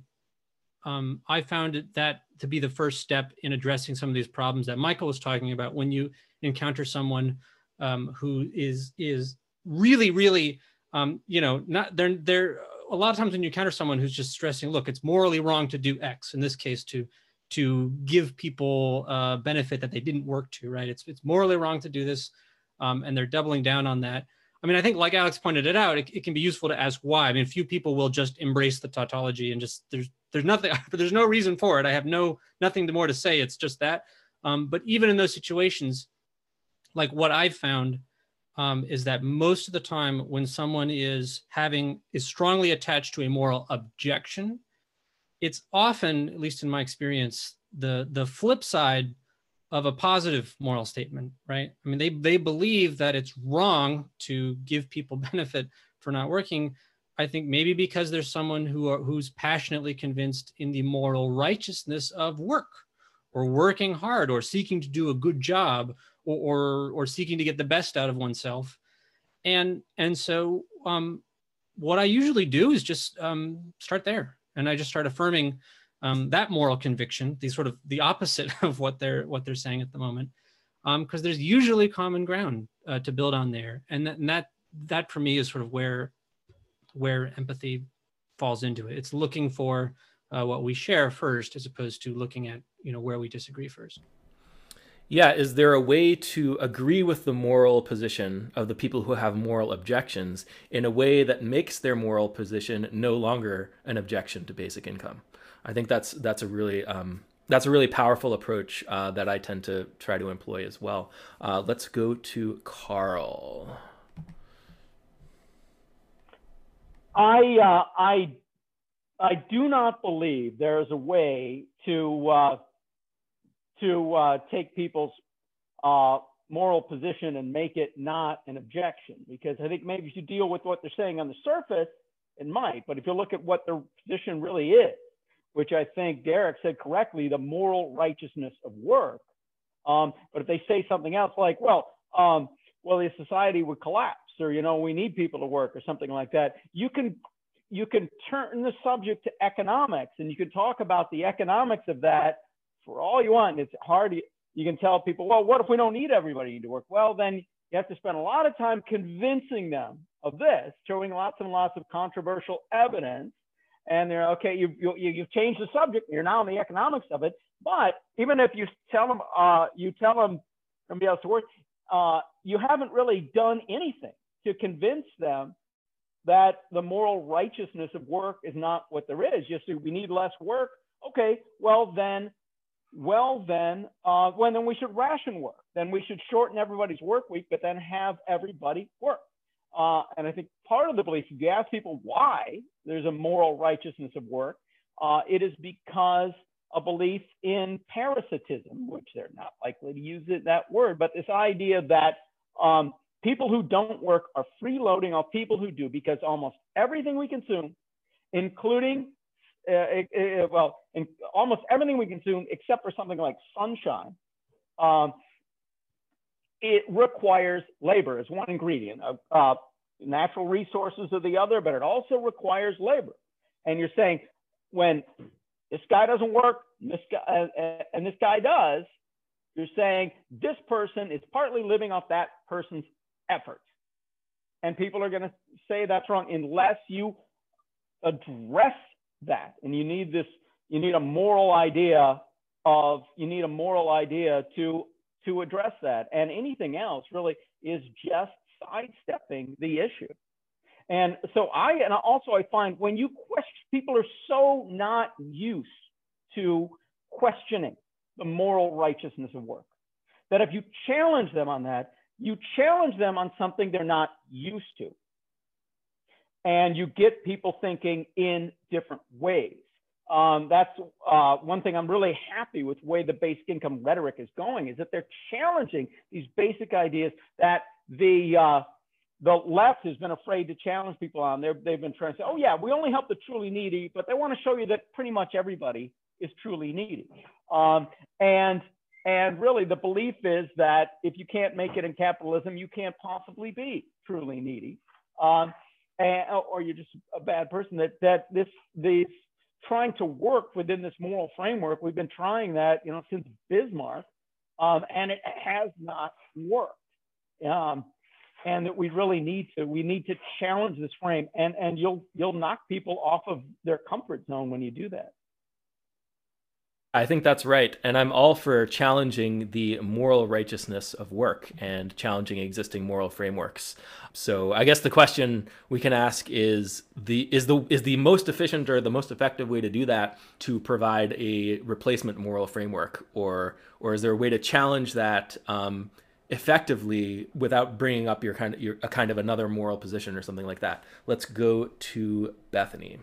um, I found that to be the first step in addressing some of these problems that Michael was talking about. When you encounter someone um, who is is really really um, you know not they're they're a lot of times when you encounter someone who's just stressing, look, it's morally wrong to do X. In this case, to to give people a benefit that they didn't work to, right? It's it's morally wrong to do this, um, and they're doubling down on that. I mean, I think like Alex pointed it out, it, it, can be useful to ask why. I mean, few people will just embrace the tautology and just there's there's nothing, but there's no reason for it. I have no nothing more to say. It's just that. Um, but even in those situations, like what I've found um, is that most of the time when someone is having is strongly attached to a moral objection, it's often, at least in my experience, the the flip side of a positive moral statement, right? I mean, they they believe that it's wrong to give people benefit for not working. I think maybe because there's someone who are, who's passionately convinced in the moral righteousness of work, or working hard, or seeking to do a good job, or or, or seeking to get the best out of oneself, and and so um, what I usually do is just um, start there, and I just start affirming um, that moral conviction, the sort of the opposite of what they're what they're saying at the moment, because um, there's usually common ground uh, to build on there, and that, and that that for me is sort of where where empathy falls into it. It's looking for uh, what we share first, as opposed to looking at you know where we disagree first. Yeah, is there a way to agree with the moral position of the people who have moral objections in a way that makes their moral position no longer an objection to basic income? I think that's that's a really um, that's a really powerful approach uh, that I tend to try to employ as well. Uh, let's go to Carl. I uh, I I do not believe there is a way to uh, to uh, take people's uh, moral position and make it not an objection because I think maybe if you deal with what they're saying on the surface, it might. But if you look at what their position really is, which I think Derek said correctly, the moral righteousness of work. Um, but if they say something else like, well, um, well, the society would collapse, or you know, we need people to work, or something like that, you can you can turn the subject to economics, and you can talk about the economics of that for all you want. It's hard you can tell people, well, what if we don't need everybody to work? Well, then you have to spend a lot of time convincing them of this, showing lots and lots of controversial evidence. And they're okay, you, you, you've changed the subject, you're now in the economics of it. But even if you tell them, uh, you tell them somebody else to work, uh, you haven't really done anything to convince them that the moral righteousness of work is not what there is. Just we need less work. Okay, well then well, then, uh, well, then we should ration work. Then we should shorten everybody's work week, but then have everybody work. Uh, and I think part of the belief, if you ask people why there's a moral righteousness of work, uh, it is because a belief in parasitism, which they're not likely to use it, that word, but this idea that um, people who don't work are freeloading off people who do, because almost everything we consume, including uh, well, in almost everything we consume, except for something like sunshine, um, it requires labor as one ingredient. Uh, uh, natural resources of the other, but it also requires labor. And you're saying when this guy doesn't work, this guy, uh, and this guy does, you're saying this person is partly living off that person's efforts. And people are going to say that's wrong unless you address that. And you need this, you need a moral idea of, you need a moral idea to, to address that. And anything else really is just sidestepping the issue. And so I, and also I find when you question, people are so not used to questioning the moral righteousness of work that if you challenge them on that, you challenge them on something they're not used to and you get people thinking in different ways. Um, that's uh, one thing I'm really happy with the way the basic income rhetoric is going is that they're challenging these basic ideas that the uh, the left has been afraid to challenge people on. they they've been trying to say, oh yeah, we only help the truly needy, but they want to show you that pretty much everybody is truly needy. Um, and and really the belief is that if you can't make it in capitalism, you can't possibly be truly needy. Um, and, or you're just a bad person. That that this these trying to work within this moral framework. We've been trying that, you know, since Bismarck, um, and it has not worked. Um, and that we really need to we need to challenge this frame, and and you'll you'll knock people off of their comfort zone when you do that. I think that's right. And I'm all for challenging the moral righteousness of work and challenging existing moral frameworks. So I guess the question we can ask is the is the is the most efficient or the most effective way to do that to provide a replacement moral framework or or is there a way to challenge that um, effectively without bringing up your kind of your, a kind of another moral position or something like that? Let's go to Bethany.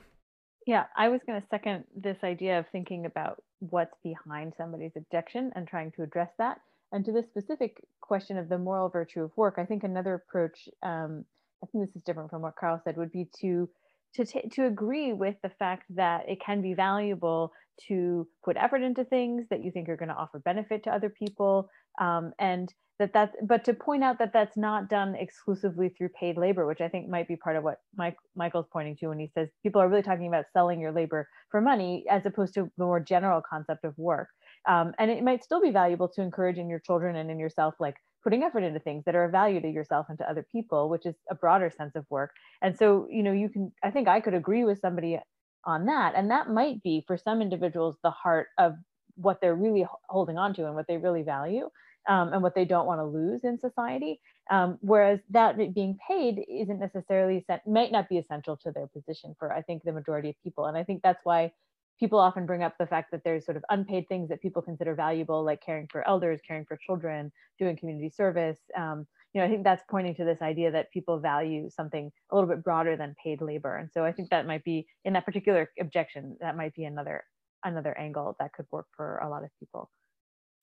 Yeah, I was going to second this idea of thinking about what's behind somebody's objection and trying to address that. And to this specific question of the moral virtue of work, I think another approach, um, I think this is different from what Carl said, would be to to t- to agree with the fact that it can be valuable to put effort into things that you think are going to offer benefit to other people, um, and that that's but to point out that that's not done exclusively through paid labor which i think might be part of what Mike, michael's pointing to when he says people are really talking about selling your labor for money as opposed to the more general concept of work. Um, and it might still be valuable to encourage in your children and in yourself like putting effort into things that are of value to yourself and to other people which is a broader sense of work. And so you know you can i think i could agree with somebody on that. And that might be for some individuals the heart of what they're really holding on to and what they really value um, and what they don't want to lose in society. Um, whereas that being paid isn't necessarily might not be essential to their position for I think the majority of people, and I think that's why people often bring up the fact that there's sort of unpaid things that people consider valuable, like caring for elders, caring for children, doing community service. Um, you know, I think that's pointing to this idea that people value something a little bit broader than paid labor. And so I think that might be in that particular objection, that might be another another angle that could work for a lot of people.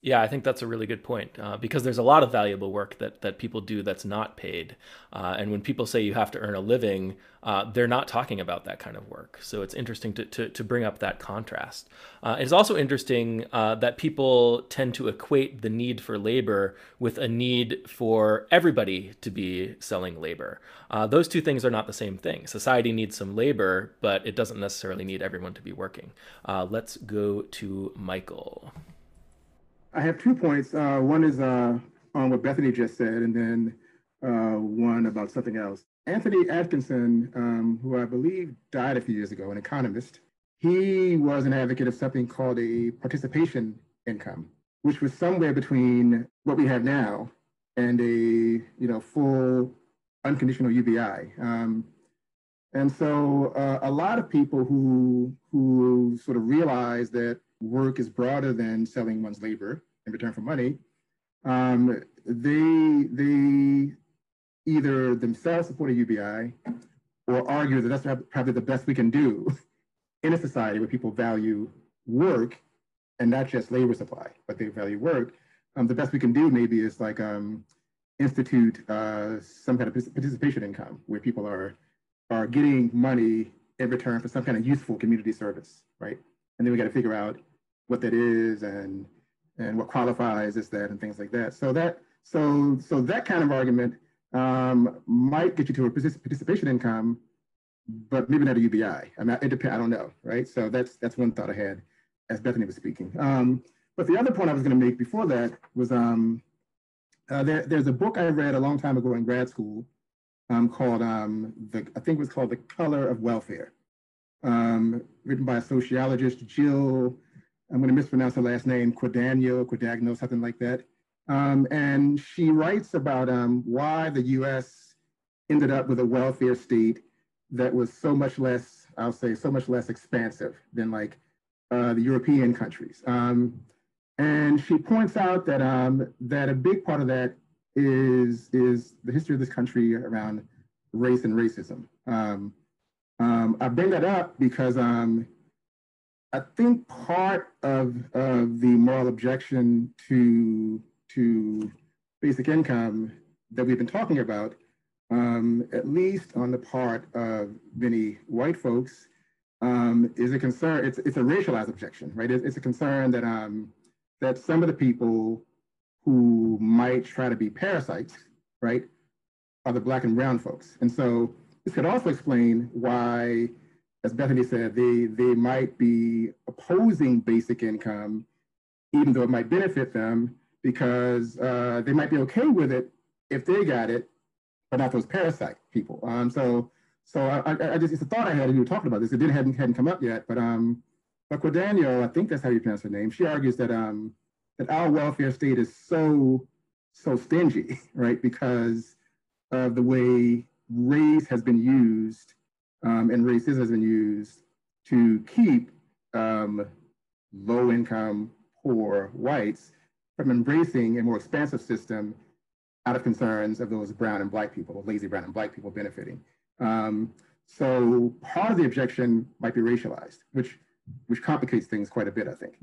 Yeah, I think that's a really good point uh, because there's a lot of valuable work that, that people do that's not paid. Uh, and when people say you have to earn a living, uh, they're not talking about that kind of work. So it's interesting to, to, to bring up that contrast. Uh, it's also interesting uh, that people tend to equate the need for labor with a need for everybody to be selling labor. Uh, those two things are not the same thing. Society needs some labor, but it doesn't necessarily need everyone to be working. let's go to Michael. I have two points. Uh, one is uh, on what Bethany just said, and then uh, one about something else. Anthony Atkinson, um, who I believe died a few years ago, an economist, he was an advocate of something called a participation income, which was somewhere between what we have now and a you know full unconditional UBI. Um, and so uh, a lot of people who who sort of realize that work is broader than selling one's labor in return for money, um, they they either themselves support a UBI or argue that that's probably the best we can do in a society where people value work and not just labor supply, but they value work. Um, the best we can do maybe is like um, institute uh, some kind of participation income where people are are getting money in return for some kind of useful community service, right? And then we got to figure out what that is and and what qualifies as that and things like that. So that so so that kind of argument um, might get you to a participation income, but maybe not a UBI. I mean, it depends. I don't know, right? So that's that's one thought I had as Bethany was speaking. Um, but the other point I was going to make before that was um, uh, there, there's a book I read a long time ago in grad school um, called um, the I think it was called The Color of Welfare, um, written by a sociologist Jill I'm going to mispronounce her last name, Quadagno, Quadagno, something like that. Um, and she writes about um, why the US ended up with a welfare state that was so much less, I'll say, so much less expansive than like uh, the European countries. Um, and she points out that, um, that a big part of that is, is the history of this country around race and racism. Um, um, I bring that up because I think part of, of the moral objection to, to basic income that we've been talking about, um, at least on the part of many white folks, um, is a concern. It's, it's a racialized objection, right? It's, it's a concern that, um, that some of the people who might try to be parasites, right, are the black and brown folks. And so this could also explain why as Bethany said, they, they might be opposing basic income, even though it might benefit them, because uh, they might be okay with it if they got it, but not those parasite people. Um, so so I, I, just, it's a thought I had, and you were talking about this. It didn't hadn't, hadn't come up yet, but um, but Guadagno, I think that's how you pronounce her name. She argues that um, that our welfare state is so so stingy, right, because of the way race has been used um, and racism has been used to keep um, low income, poor whites from embracing a more expansive system out of concerns of those brown and black people, lazy brown and black people benefiting. Um, so part of the objection might be racialized, which which complicates things quite a bit, I think.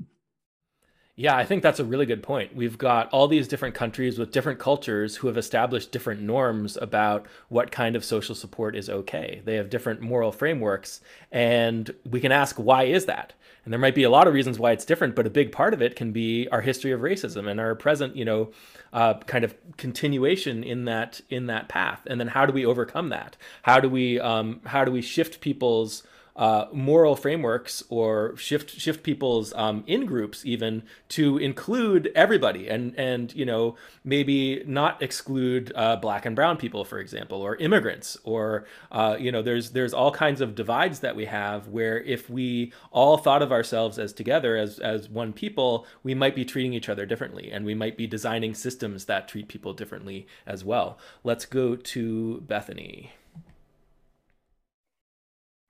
Yeah, I think that's a really good point. We've got all these different countries with different cultures who have established different norms about what kind of social support is okay. They have different moral frameworks, and we can ask, why is that? And there might be a lot of reasons why it's different, but a big part of it can be our history of racism and our present, you know, uh, kind of continuation in that in that path. And then how do we overcome that? How do we um, how do we shift people's uh, moral frameworks or shift shift people's um, in groups even to include everybody and and you know maybe not exclude uh, black and brown people for example or immigrants or uh, you know there's there's all kinds of divides that we have where if we all thought of ourselves as together as as one people we might be treating each other differently and we might be designing systems that treat people differently as well let's go to Bethany.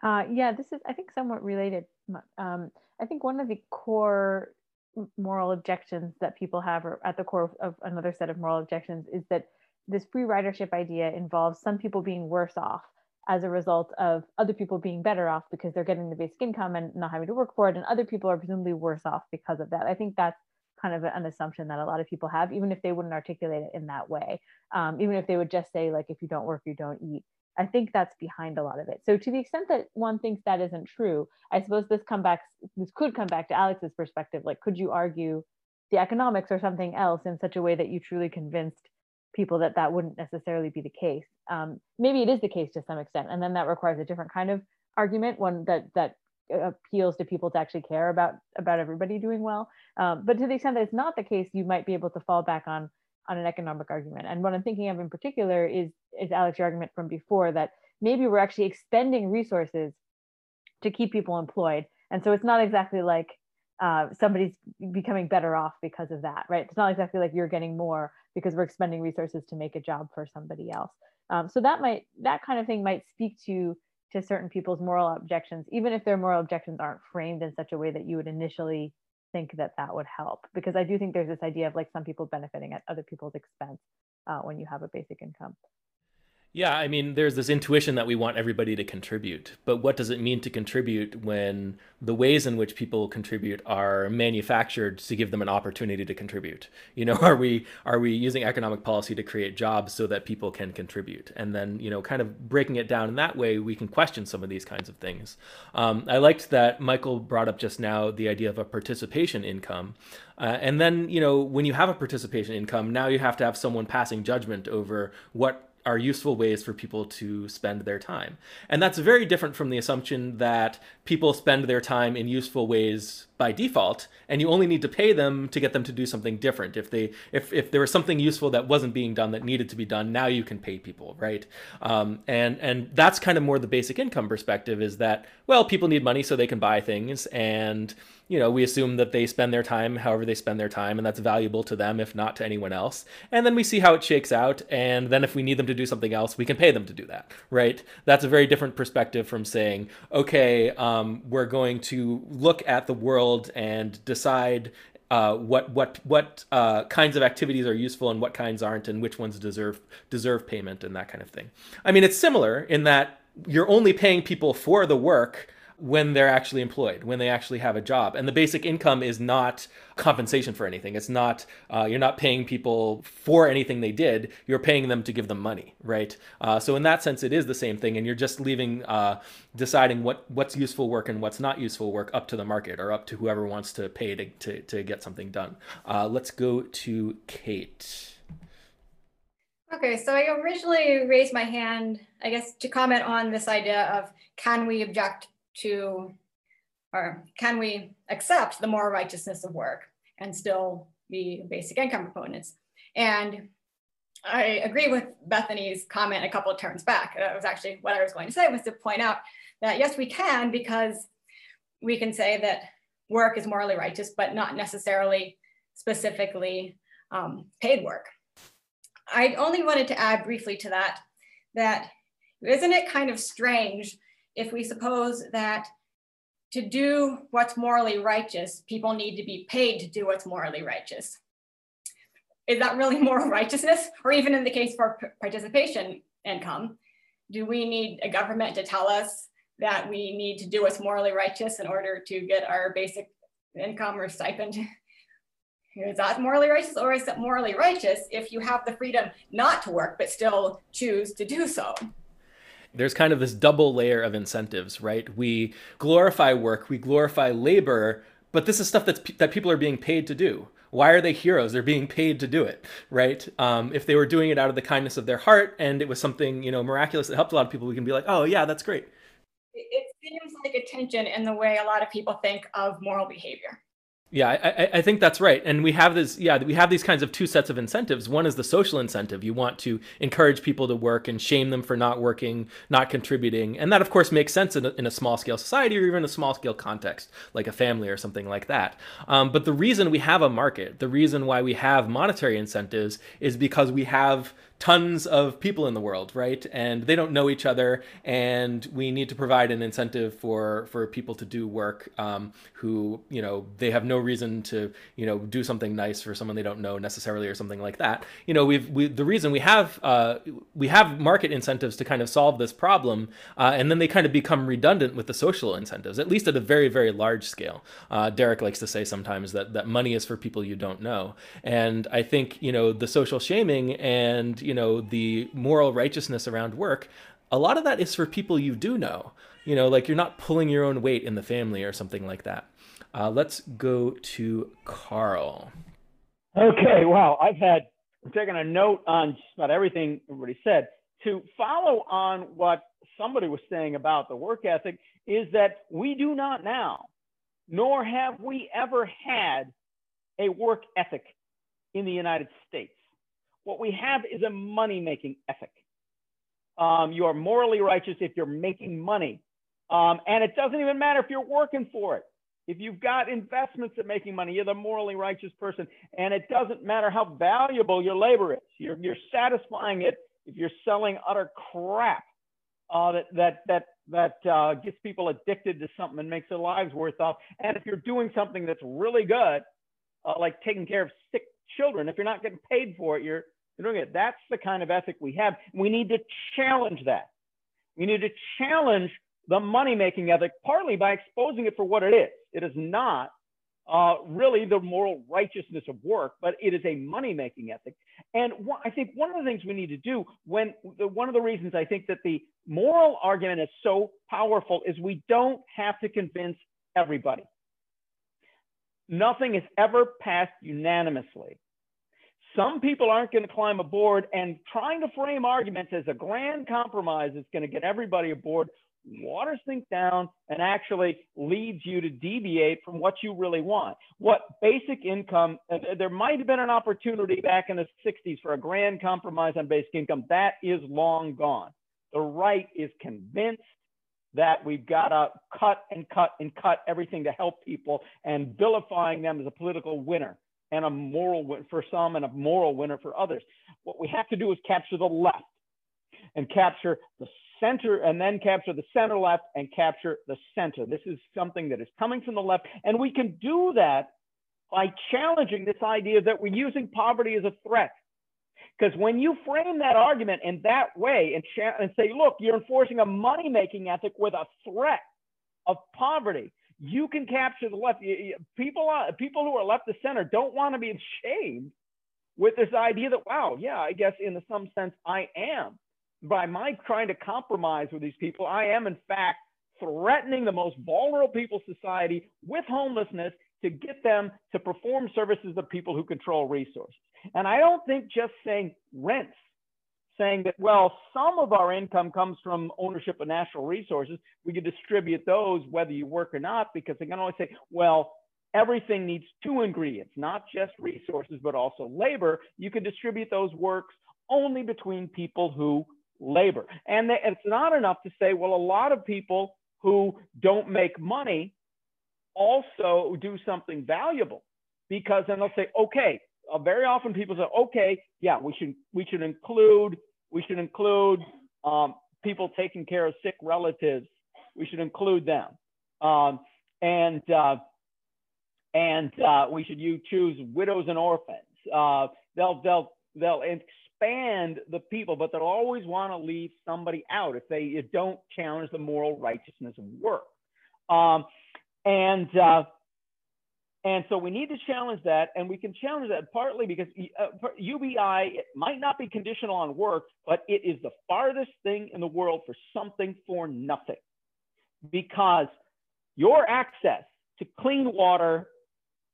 Uh, yeah, this is, I think, somewhat related Um, I think one of the core moral objections that people have, or at the core of another set of moral objections, is that this free ridership idea involves some people being worse off as a result of other people being better off because they're getting the basic income and not having to work for it, and other people are presumably worse off because of that. I think that's kind of an assumption that a lot of people have, even if they wouldn't articulate it in that way. Um, even if they would just say, like, if you don't work, you don't eat. I think that's behind a lot of it. So to the extent that one thinks that isn't true, I suppose this come back this could come back to Alex's perspective. Like, could you argue the economics or something else in such a way that you truly convinced people that that wouldn't necessarily be the case? Um, maybe it is the case to some extent, and then that requires a different kind of argument, one that that appeals to people to actually care about about everybody doing well. Um, but to the extent that it's not the case, you might be able to fall back on on an economic argument. And what I'm thinking of in particular is is Alex's argument from before that maybe we're actually expending resources to keep people employed, and so it's not exactly like uh, somebody's becoming better off because of that, right? It's not exactly like you're getting more because we're expending resources to make a job for somebody else. Um, so that might that kind of thing might speak to to certain people's moral objections, even if their moral objections aren't framed in such a way that you would initially think that that would help. Because I do think there's this idea of like some people benefiting at other people's expense uh, when you have a basic income. Yeah, I mean, there's this intuition that we want everybody to contribute, but what does it mean to contribute when the ways in which people contribute are manufactured to give them an opportunity to contribute? You know, are we are we using economic policy to create jobs so that people can contribute, and then you know, kind of breaking it down in that way, we can question some of these kinds of things. Um, I liked that Michael brought up just now the idea of a participation income. Uh, and then, you know, when you have a participation income, now you have to have someone passing judgment over what are useful ways for people to spend their time. And that's very different from the assumption that people spend their time in useful ways by default and you only need to pay them to get them to do something different if they if, if there was something useful that wasn't being done that needed to be done now you can pay people right um, and and that's kind of more the basic income perspective is that well people need money so they can buy things and you know, we assume that they spend their time however they spend their time, and that's valuable to them, if not to anyone else. And then we see how it shakes out. And then if we need them to do something else, we can pay them to do that, right? That's a very different perspective from saying, okay, um, we're going to look at the world and decide uh, what what what uh, kinds of activities are useful and what kinds aren't, and which ones deserve deserve payment and that kind of thing. I mean, it's similar in that you're only paying people for the work when they're actually employed, when they actually have a job. And the basic income is not compensation for anything. It's not, uh, you're not paying people for anything they did. You're paying them to give them money, right? Uh, so in that sense, it is the same thing. And you're just leaving, uh, deciding what, what's useful work and what's not useful work up to the market or up to whoever wants to pay to, to, to get something done. Uh, let's go to Kate. Okay, so I originally raised my hand, I guess, to comment on this idea of can we object to, or can we accept the moral righteousness of work and still be basic income proponents? And I agree with Bethany's comment a couple of turns back. That was actually what I was going to say was to point out that yes, we can because we can say that work is morally righteous, but not necessarily specifically um, paid work. I only wanted to add briefly to that, that isn't it kind of strange if we suppose that to do what's morally righteous, people need to be paid to do what's morally righteous. Is that really moral righteousness? Or even in the case for participation income, do we need a government to tell us that we need to do what's morally righteous in order to get our basic income or stipend? Is that morally righteous or is it morally righteous if you have the freedom not to work but still choose to do so? There's kind of this double layer of incentives, right? We glorify work, we glorify labor, but this is stuff that's that people are being paid to do. Why are they heroes? They're being paid to do it, right? Um, if they were doing it out of the kindness of their heart and it was something you know miraculous that helped a lot of people, we can be like, oh yeah, that's great. It seems like a tension in the way a lot of people think of moral behavior. Yeah, I, I, think that's right. And we have this, yeah, we have these kinds of two sets of incentives. One is the social incentive. You want to encourage people to work and shame them for not working, not contributing. And that, of course, makes sense in a, in a small scale society or even a small scale context, like a family or something like that. Um, but the reason we have a market, the reason why we have monetary incentives is because we have tons of people in the world, right? And they don't know each other, and we need to provide an incentive for for people to do work um, who you know they have no reason to you know do something nice for someone they don't know necessarily or something like that. You know, we've we, the reason we have uh, we have market incentives to kind of solve this problem, uh, and then they kind of become redundant with the social incentives, at least at a very very large scale. Uh, Derek likes to say sometimes that that money is for people you don't know, and I think you know the social shaming and you know the moral righteousness around work a lot of that is for people you do know. You know like you're not pulling your own weight in the family or something like that. Uh, let's go to carl. Okay well i've had I'm taking a note on just about everything everybody said. To follow on what somebody was saying about the work ethic is that we do not now nor have we ever had a work ethic in the united states what we have is a money making ethic. Um, you are morally righteous if you're making money. Um, and it doesn't even matter if you're working for it. If you've got investments at making money, you're the morally righteous person. And it doesn't matter how valuable your labor is. You're, you're satisfying it if you're selling utter crap uh, that, that, that, that uh, gets people addicted to something and makes their lives worth off. And if you're doing something that's really good, uh, like taking care of sick children, if you're not getting paid for it, you're. That's the kind of ethic we have. We need to challenge that. We need to challenge the money making ethic, partly by exposing it for what it is. It is not uh, really the moral righteousness of work, but it is a money making ethic. And I think one of the things we need to do when the, one of the reasons I think that the moral argument is so powerful is we don't have to convince everybody. Nothing is ever passed unanimously some people aren't going to climb aboard and trying to frame arguments as a grand compromise is going to get everybody aboard waters things down and actually leads you to deviate from what you really want. What basic income, there might have been an opportunity back in the 60s for a grand compromise on basic income. That is long gone. The right is convinced that we've got to cut and cut and cut everything to help people and vilifying them as a political winner and a moral win for some and a moral winner for others. What we have to do is capture the left and capture the center and then capture the center left and capture the center. This is something that is coming from the left. And we can do that by challenging this idea that we're using poverty as a threat. Because when you frame that argument in that way and, and say, look, you're enforcing a money making ethic with a threat of poverty, you can capture the left. People, uh, people who are left of center don't want to be ashamed with this idea that, wow, yeah, I guess in some sense I am. By my trying to compromise with these people, I am in fact threatening the most vulnerable people society with homelessness to get them to perform services of people who control resources. And I don't think just saying rents saying that, well, some of our income comes from ownership of natural resources. We can distribute those whether you work or not, because they can always say, well, everything needs two ingredients, not just resources, but also labor. You can distribute those works only between people who labor. And it's not enough to say, well, a lot of people who don't make money also do something valuable because then they'll say, okay, uh, very often people say, okay, yeah, we should we should include we should include um, people taking care of sick relatives. We should include them, um, and uh, and uh, we should you choose widows and orphans. Uh, they'll they'll they'll expand the people, but they'll always want to leave somebody out if they don't challenge the moral righteousness of work. Um, and uh, and so we need to challenge that, and we can challenge that partly because uh, UBI might not be conditional on work, but it is the farthest thing in the world for something for nothing. Because your access to clean water,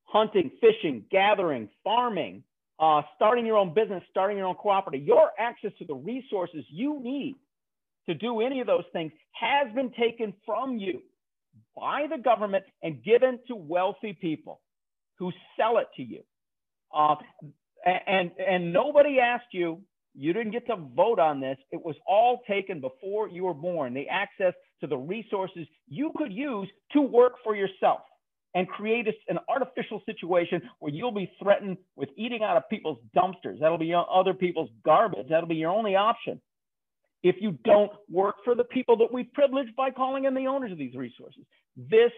hunting, fishing, gathering, farming, uh, starting your own business, starting your own cooperative, your access to the resources you need to do any of those things has been taken from you by the government and given to wealthy people who sell it to you. Uh, and, and nobody asked you, you didn't get to vote on this. It was all taken before you were born, the access to the resources you could use to work for yourself. and create an artificial situation where you'll be threatened with eating out of people's dumpsters. That'll be other people's garbage. That'll be your only option if you don't work for the people that we privilege by calling in the owners of these resources. This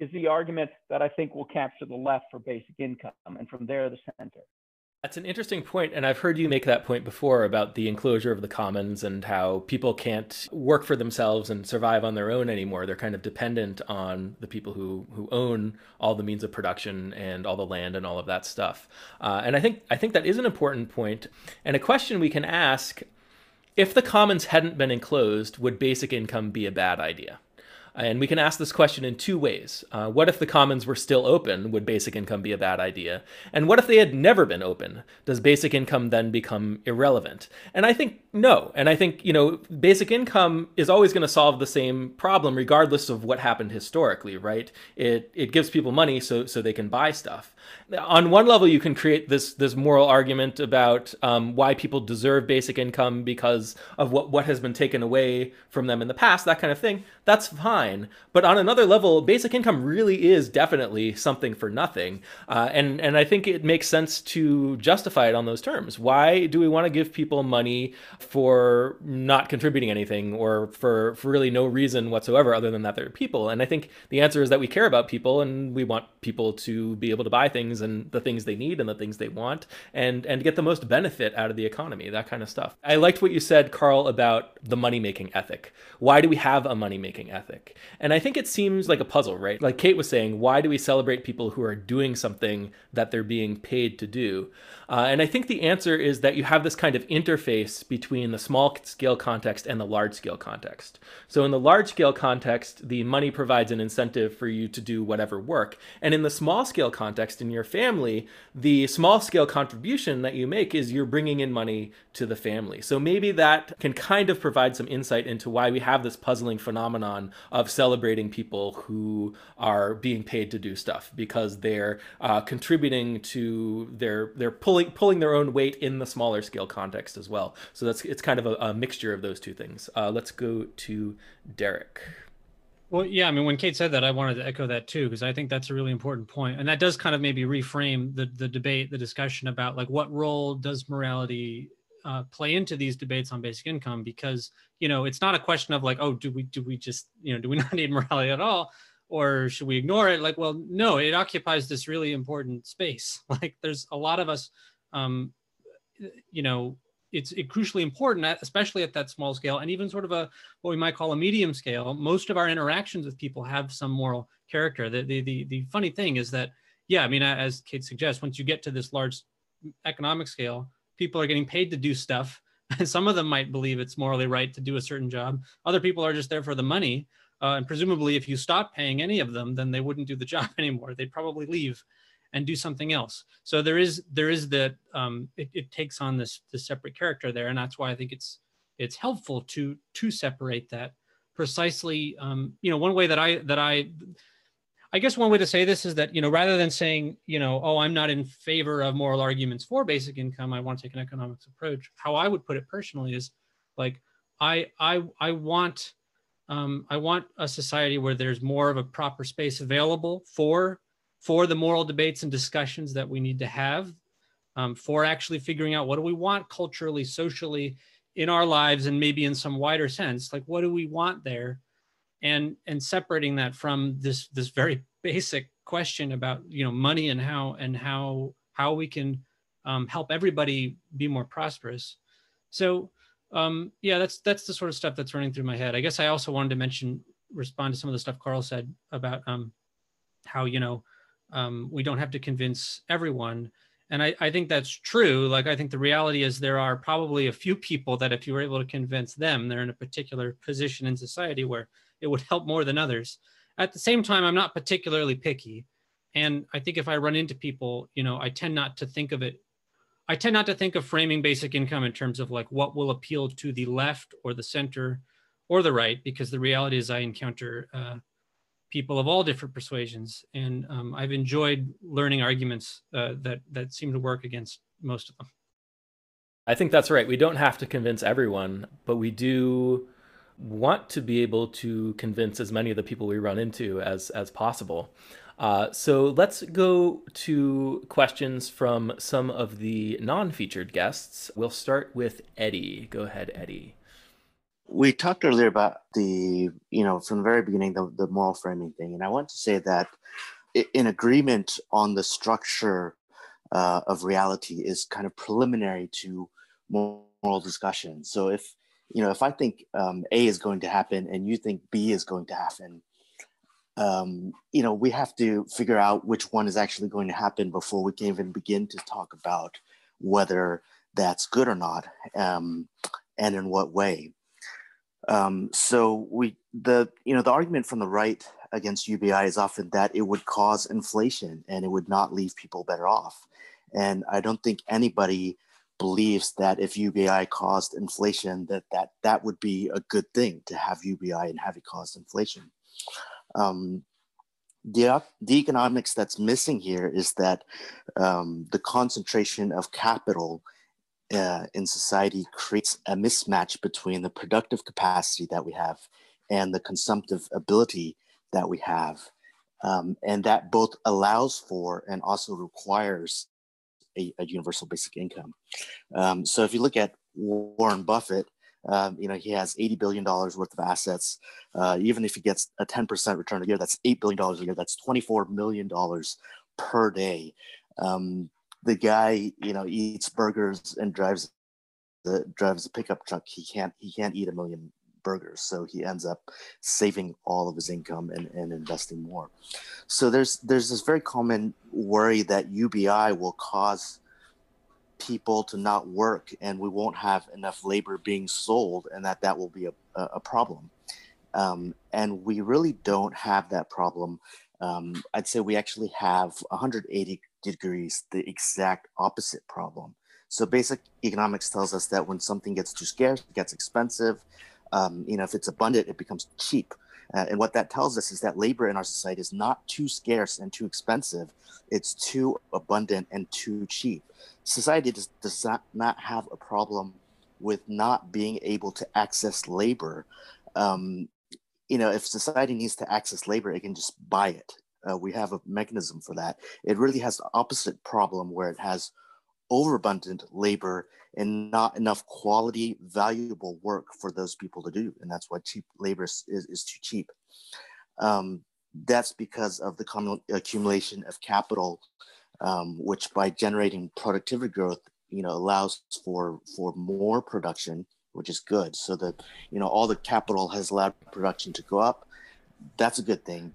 is the argument that I think will capture the left for basic income, and from there, the center. That's an interesting point, and I've heard you make that point before about the enclosure of the commons and how people can't work for themselves and survive on their own anymore. They're kind of dependent on the people who who own all the means of production and all the land and all of that stuff. Uh, and I think I think that is an important point, and a question we can ask: If the commons hadn't been enclosed, would basic income be a bad idea? And we can ask this question in two ways. Uh, what if the commons were still open? Would basic income be a bad idea? And what if they had never been open? Does basic income then become irrelevant? And I think no. And I think, you know, basic income is always going to solve the same problem regardless of what happened historically, right? It it gives people money so so they can buy stuff. On one level, you can create this this moral argument about um, why people deserve basic income because of what what has been taken away from them in the past, that kind of thing. That's fine. But on another level, basic income really is definitely something for nothing, uh, and and I think it makes sense to justify it on those terms. Why do we want to give people money? for not contributing anything or for, for really no reason whatsoever other than that they're people. And I think the answer is that we care about people and we want people to be able to buy things and the things they need and the things they want and, and get the most benefit out of the economy, that kind of stuff. I liked what you said, Carl, about the money making ethic. Why do we have a money making ethic? And I think it seems like a puzzle, right? Like Kate was saying, why do we celebrate people who are doing something that they're being paid to do? Uh, and I think the answer is that you have this kind of interface between the small scale context and the large scale context. So in the large scale context, the money provides an incentive for you to do whatever work. And in the small scale context, in your family, the small scale contribution that you make is you're bringing in money to the family. So maybe that can kind of provide some insight into why we have this puzzling phenomenon of celebrating people who are being paid to do stuff because they're uh, contributing to their, they're pulling pulling pulling their own weight in the smaller scale context as well. So that's it's kind of a, a mixture of those two things. Uh, let's go to Derek. Well, yeah, I mean, when Kate said that, I wanted to echo that too, because I think that's a really important point, and that does kind of maybe reframe the the debate, the discussion about like what role does morality uh, play into these debates on basic income? Because you know, it's not a question of like, oh, do we do we just you know do we not need morality at all? Or should we ignore it? Like, well, no, it occupies this really important space. Like, there's a lot of us, um, you know, it's it crucially important, especially at that small scale, and even sort of a what we might call a medium scale. Most of our interactions with people have some moral character. The the the, the funny thing is that, yeah, I mean, as Kate suggests, once you get to this large economic scale, people are getting paid to do stuff. And some of them might believe it's morally right to do a certain job. Other people are just there for the money. Uh, and presumably, if you stop paying any of them, then they wouldn't do the job anymore. They'd probably leave and do something else. So there is there is that um, it, it, takes on this this separate character there, and that's why I think it's it's helpful to to separate that precisely. Um, you know, one way that I that I I guess one way to say this is that you know rather than saying you know oh I'm not in favor of moral arguments for basic income, I want to take an economics approach. How I would put it personally is like I I I want um, I want a society where there's more of a proper space available for for the moral debates and discussions that we need to have, um, for actually figuring out what do we want culturally, socially, in our lives, and maybe in some wider sense, like what do we want there, and and separating that from this this very basic question about you know money and how and how how we can um, help everybody be more prosperous. So um, yeah, that's that's the sort of stuff that's running through my head. I guess I also wanted to mention, respond to some of the stuff Carl said about um, how you know um, we don't have to convince everyone, and I, I think that's true. Like I think the reality is there are probably a few people that if you were able to convince them, they're in a particular position in society where it would help more than others. At the same time, I'm not particularly picky, and I think if I run into people, you know, I tend not to think of it I tend not to think of framing basic income in terms of like what will appeal to the left or the center or the right, because the reality is I encounter uh, people of all different persuasions, and um, I've enjoyed learning arguments uh, that that seem to work against most of them. I think that's right. We don't have to convince everyone, but we do want to be able to convince as many of the people we run into as as possible. Uh, so let's go to questions from some of the non featured guests. We'll start with Eddie. Go ahead, Eddie. We talked earlier about the, you know, from the very beginning, the, the moral framing thing. And I want to say that in agreement on the structure uh, of reality is kind of preliminary to moral discussion. So if, you know, if I think um, A is going to happen and you think B is going to happen, um, you know, we have to figure out which one is actually going to happen before we can even begin to talk about whether that's good or not, um, and in what way. Um, so we, the, you know, the argument from the right against UBI is often that it would cause inflation and it would not leave people better off. And I don't think anybody believes that if UBI caused inflation, that that that would be a good thing to have UBI and have it cause inflation. Um, the, the economics that's missing here is that um, the concentration of capital uh, in society creates a mismatch between the productive capacity that we have and the consumptive ability that we have. Um, and that both allows for and also requires a, a universal basic income. Um, so if you look at Warren Buffett, um, you know, he has $80 billion worth of assets. Uh, even if he gets a 10% return a year, that's $8 billion a year. That's $24 million per day. Um, the guy, you know, eats burgers and drives the drives a pickup truck. He can't he can't eat a million burgers. So he ends up saving all of his income and, and investing more. So there's there's this very common worry that UBI will cause people to not work and we won't have enough labor being sold and that that will be a, a problem. Um, and we really don't have that problem. Um, i'd say we actually have 180 degrees the exact opposite problem. So basic economics tells us that when something gets too scarce it gets expensive. Um, you know if it's abundant it becomes cheap uh, and what that tells us is that labor in our society is not too scarce and too expensive, it's too abundant and too cheap. Society does, does not, not have a problem with not being able to access labor. Um, you know, if society needs to access labor, it can just buy it. Uh, we have a mechanism for that. It really has the opposite problem where it has overabundant labor and not enough quality, valuable work for those people to do. And that's why cheap labor is, is too cheap. Um, that's because of the accumulation of capital, um, which by generating productivity growth, you know, allows for for more production, which is good. So that you know all the capital has allowed production to go up. That's a good thing.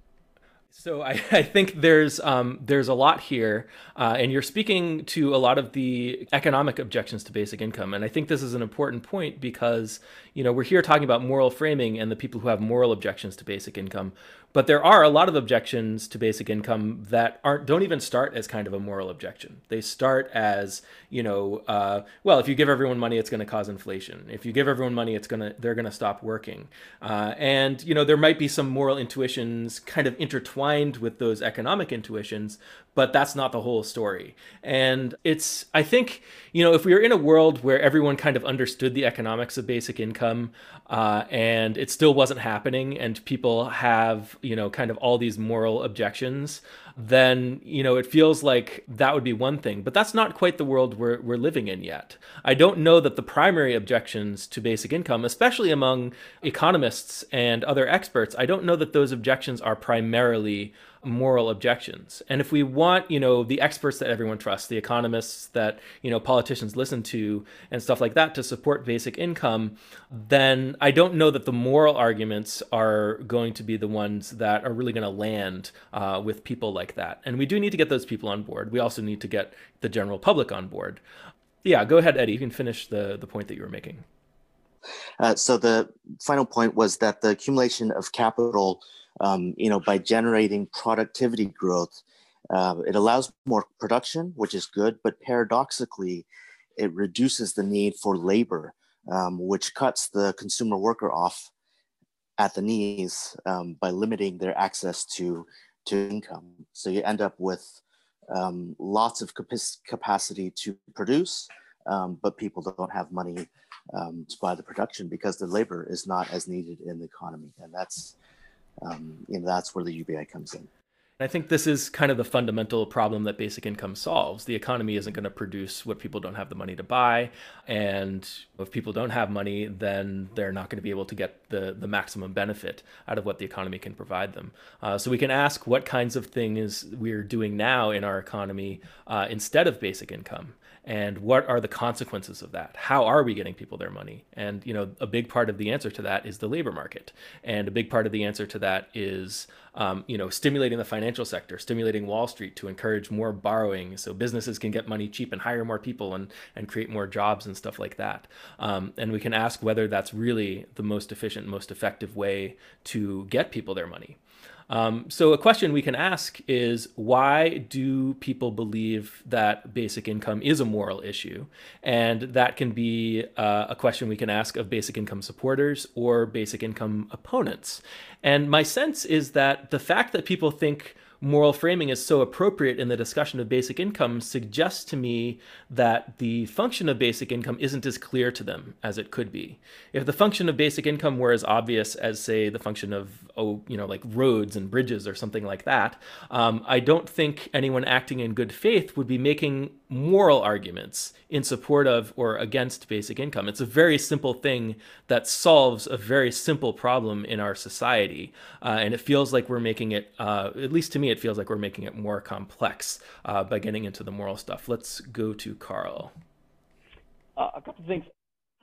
So I, I, think there's um, there's a lot here, uh, and you're speaking to a lot of the economic objections to basic income, and I think this is an important point because you know we're here talking about moral framing and the people who have moral objections to basic income, but there are a lot of objections to basic income that aren't don't even start as kind of a moral objection. They start as you know, uh, well, if you give everyone money, it's going to cause inflation. If you give everyone money, it's gonna they're going to stop working. Uh, and you know, there might be some moral intuitions kind of intertwined with those economic intuitions, but that's not the whole story. And it's I think you know, if we were in a world where everyone kind of understood the economics of basic income, uh, and it still wasn't happening, and people have you know, kind of all these moral objections, then, you know, it feels like that would be one thing. But that's not quite the world we're, we're living in yet. I don't know that the primary objections to basic income, especially among economists and other experts, I don't know that those objections are primarily moral objections. And if we want, you know, the experts that everyone trusts, the economists that, you know, politicians listen to and stuff like that to support basic income, then I don't know that the moral arguments are going to be the ones that are really going to land uh, with people like that. And we do need to get those people on board. We also need to get the general public on board. Yeah, go ahead, Eddie. You can finish the, the point that you were making. Uh, so the final point was that the accumulation of capital um, you know, by generating productivity growth, uh, it allows more production, which is good, but paradoxically, it reduces the need for labor, um, which cuts the consumer worker off at the knees um, by limiting their access to, to income. So you end up with um, lots of capacity to produce, um, but people don't have money um, to buy the production because the labor is not as needed in the economy. And that's um, you know, that's where the UBI comes in. I think this is kind of the fundamental problem that basic income solves. The economy isn't going to produce what people don't have the money to buy. And if people don't have money, then they're not going to be able to get the, the maximum benefit out of what the economy can provide them. Uh, so we can ask what kinds of things we're doing now in our economy uh, instead of basic income and what are the consequences of that? How are we getting people their money? And you know a big part of the answer to that is the labor market. And a big part of the answer to that is um, you know stimulating the financial sector stimulating wall street to encourage more borrowing so businesses can get money cheap and hire more people and and create more jobs and stuff like that. Um, and we can ask whether that's really the most efficient most effective way to get people their money um, so, a question we can ask is why do people believe that basic income is a moral issue? And that can be uh, a question we can ask of basic income supporters or basic income opponents. And my sense is that the fact that people think moral framing is so appropriate in the discussion of basic income suggests to me that the function of basic income isn't as clear to them as it could be. If the function of basic income were as obvious as, say, the function of, oh, you know, like roads and bridges or something like that, um, I don't think anyone acting in good faith would be making moral arguments in support of or against basic income. It's a very simple thing that solves a very simple problem in our society. Uh, and it feels like we're making it, uh, at least to me, it feels like we're making it more complex uh, by getting into the moral stuff. Let's go to Carl. Uh, a couple of things.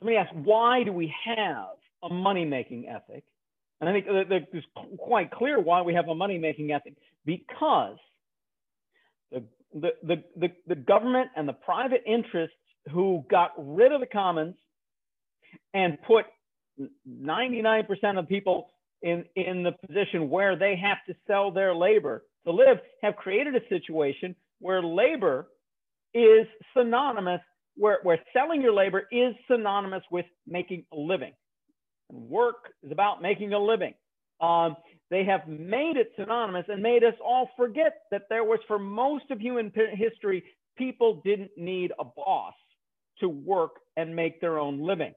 Let me ask why do we have a money making ethic? And I think it's quite clear why we have a money making ethic because the, the, the, the, the government and the private interests who got rid of the commons and put 99% of people in, in the position where they have to sell their labor to live have created a situation where labor is synonymous, where, where selling your labor is synonymous with making a living. And work is about making a living. Um, they have made it synonymous and made us all forget that there was, for most of human history, people didn't need a boss to work and make their own living.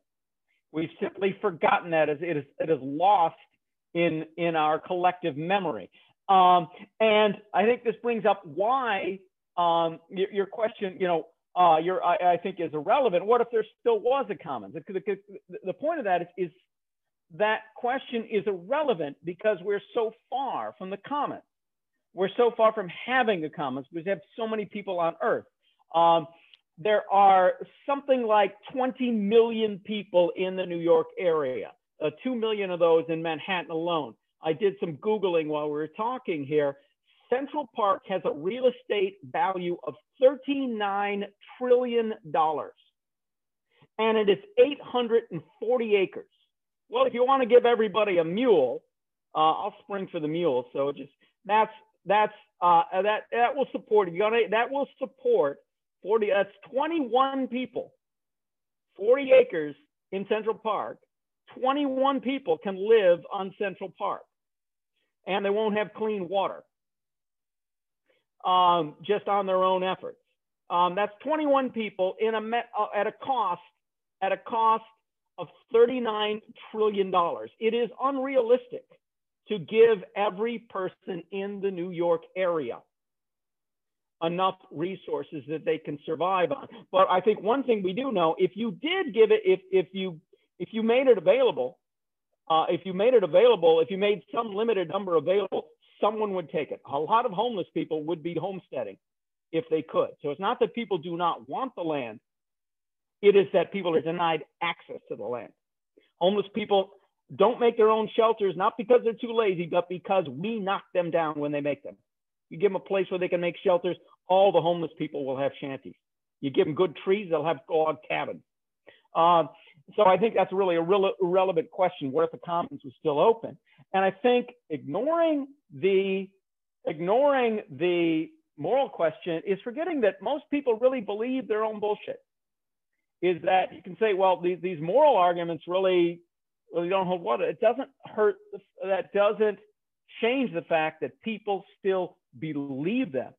We've simply forgotten that as it is, it is lost in, in our collective memory. Um, and I think this brings up why um, your, your, question, you know, uh, your, I, I, think is irrelevant. What if there still was a commons? The, the, the point of that is, is, that question is irrelevant because we're so far from the commons. We're so far from having a commons because we have so many people on Earth. Um, there are something like 20 million people in the New York area, uh, 2 million of those in Manhattan alone. I did some Googling while we were talking here. Central Park has a real estate value of $39 trillion. And it is 840 acres. Well, if you want to give everybody a mule, uh, I'll spring for the mule. So just that's that's uh, that that will support you gonna that will support 40 that's 21 people 40 acres in central park 21 people can live on central park and they won't have clean water um, just on their own efforts. Um, that's 21 people in a met, uh, at a cost at a cost of 39 trillion dollars. It is unrealistic to give every person in the New York area enough resources that they can survive on. But I think one thing we do know, if you did give it, if if you if you made it available, uh, if you made it available, if you made some limited number available, someone would take it. A lot of homeless people would be homesteading if they could. So it's not that people do not want the land, it is that people are denied access to the land. Homeless people don't make their own shelters, not because they're too lazy, but because we knock them down when they make them. You give them a place where they can make shelters, all the homeless people will have shanties. You give them good trees, they'll have log cabins. Uh, so I think that's really a real irrelevant question. What if the commons was still open? And I think ignoring the ignoring the moral question is forgetting that most people really believe their own bullshit. Is that you can say, well, these, these moral arguments really really don't hold water. It doesn't hurt. That doesn't change the fact that people still believe them,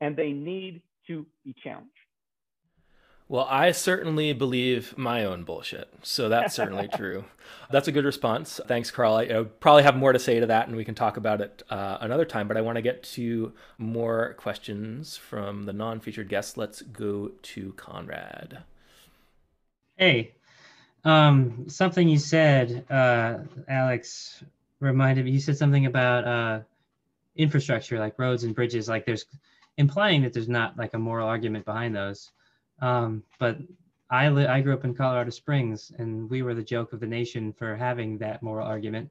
and they need to be challenged. Well, I certainly believe my own bullshit. So that's certainly true. That's a good response. Thanks, Carl. I, I probably have more to say to that, and we can talk about it uh, another time. But I want to get to more questions from the non featured guests. Let's go to Conrad. Hey, um, something you said, uh, Alex, reminded me. You said something about uh, infrastructure, like roads and bridges. Like there's implying that there's not like a moral argument behind those. Um, but I li- I grew up in Colorado Springs, and we were the joke of the nation for having that moral argument,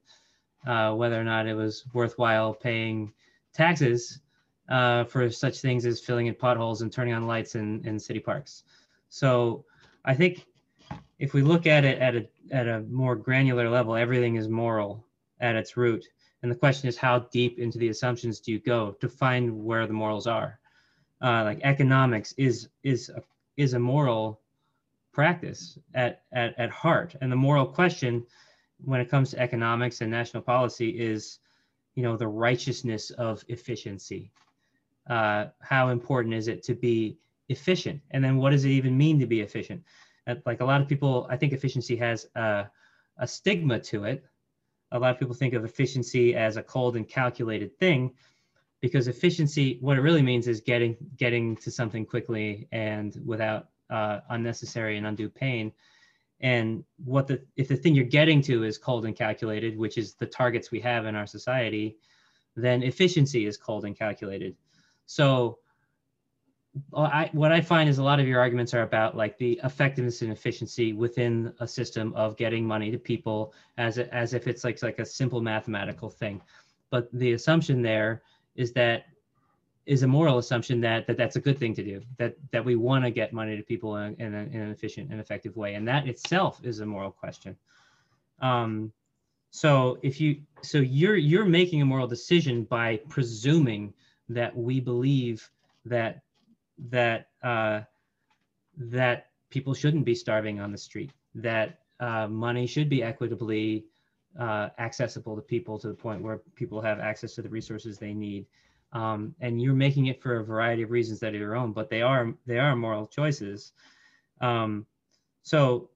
uh, whether or not it was worthwhile paying taxes uh, for such things as filling in potholes and turning on lights in, in city parks. So I think if we look at it at a at a more granular level, everything is moral at its root. And the question is, how deep into the assumptions do you go to find where the morals are? Uh, like economics is is a is a moral practice at, at, at heart. And the moral question when it comes to economics and national policy is, you know, the righteousness of efficiency. Uh, how important is it to be efficient? And then what does it even mean to be efficient? like a lot of people, I think efficiency has a, a stigma to it. A lot of people think of efficiency as a cold and calculated thing because efficiency what it really means is getting getting to something quickly and without uh, unnecessary and undue pain and what the if the thing you're getting to is cold and calculated which is the targets we have in our society then efficiency is cold and calculated so I, what I find is a lot of your arguments are about like the effectiveness and efficiency within a system of getting money to people as a, as if it's like like a simple mathematical thing. But the assumption there is that is a moral assumption that, that that's a good thing to do that that we want to get money to people in, in, a, in, an efficient and effective way. And that itself is a moral question. Um, so if you so you're you're making a moral decision by presuming that we believe that that uh, that people shouldn't be starving on the street that uh, money should be equitably uh, accessible to people to the point where people have access to the resources they need. Um, and you're making it for a variety of reasons that are your own, but they are they are moral choices. Um, so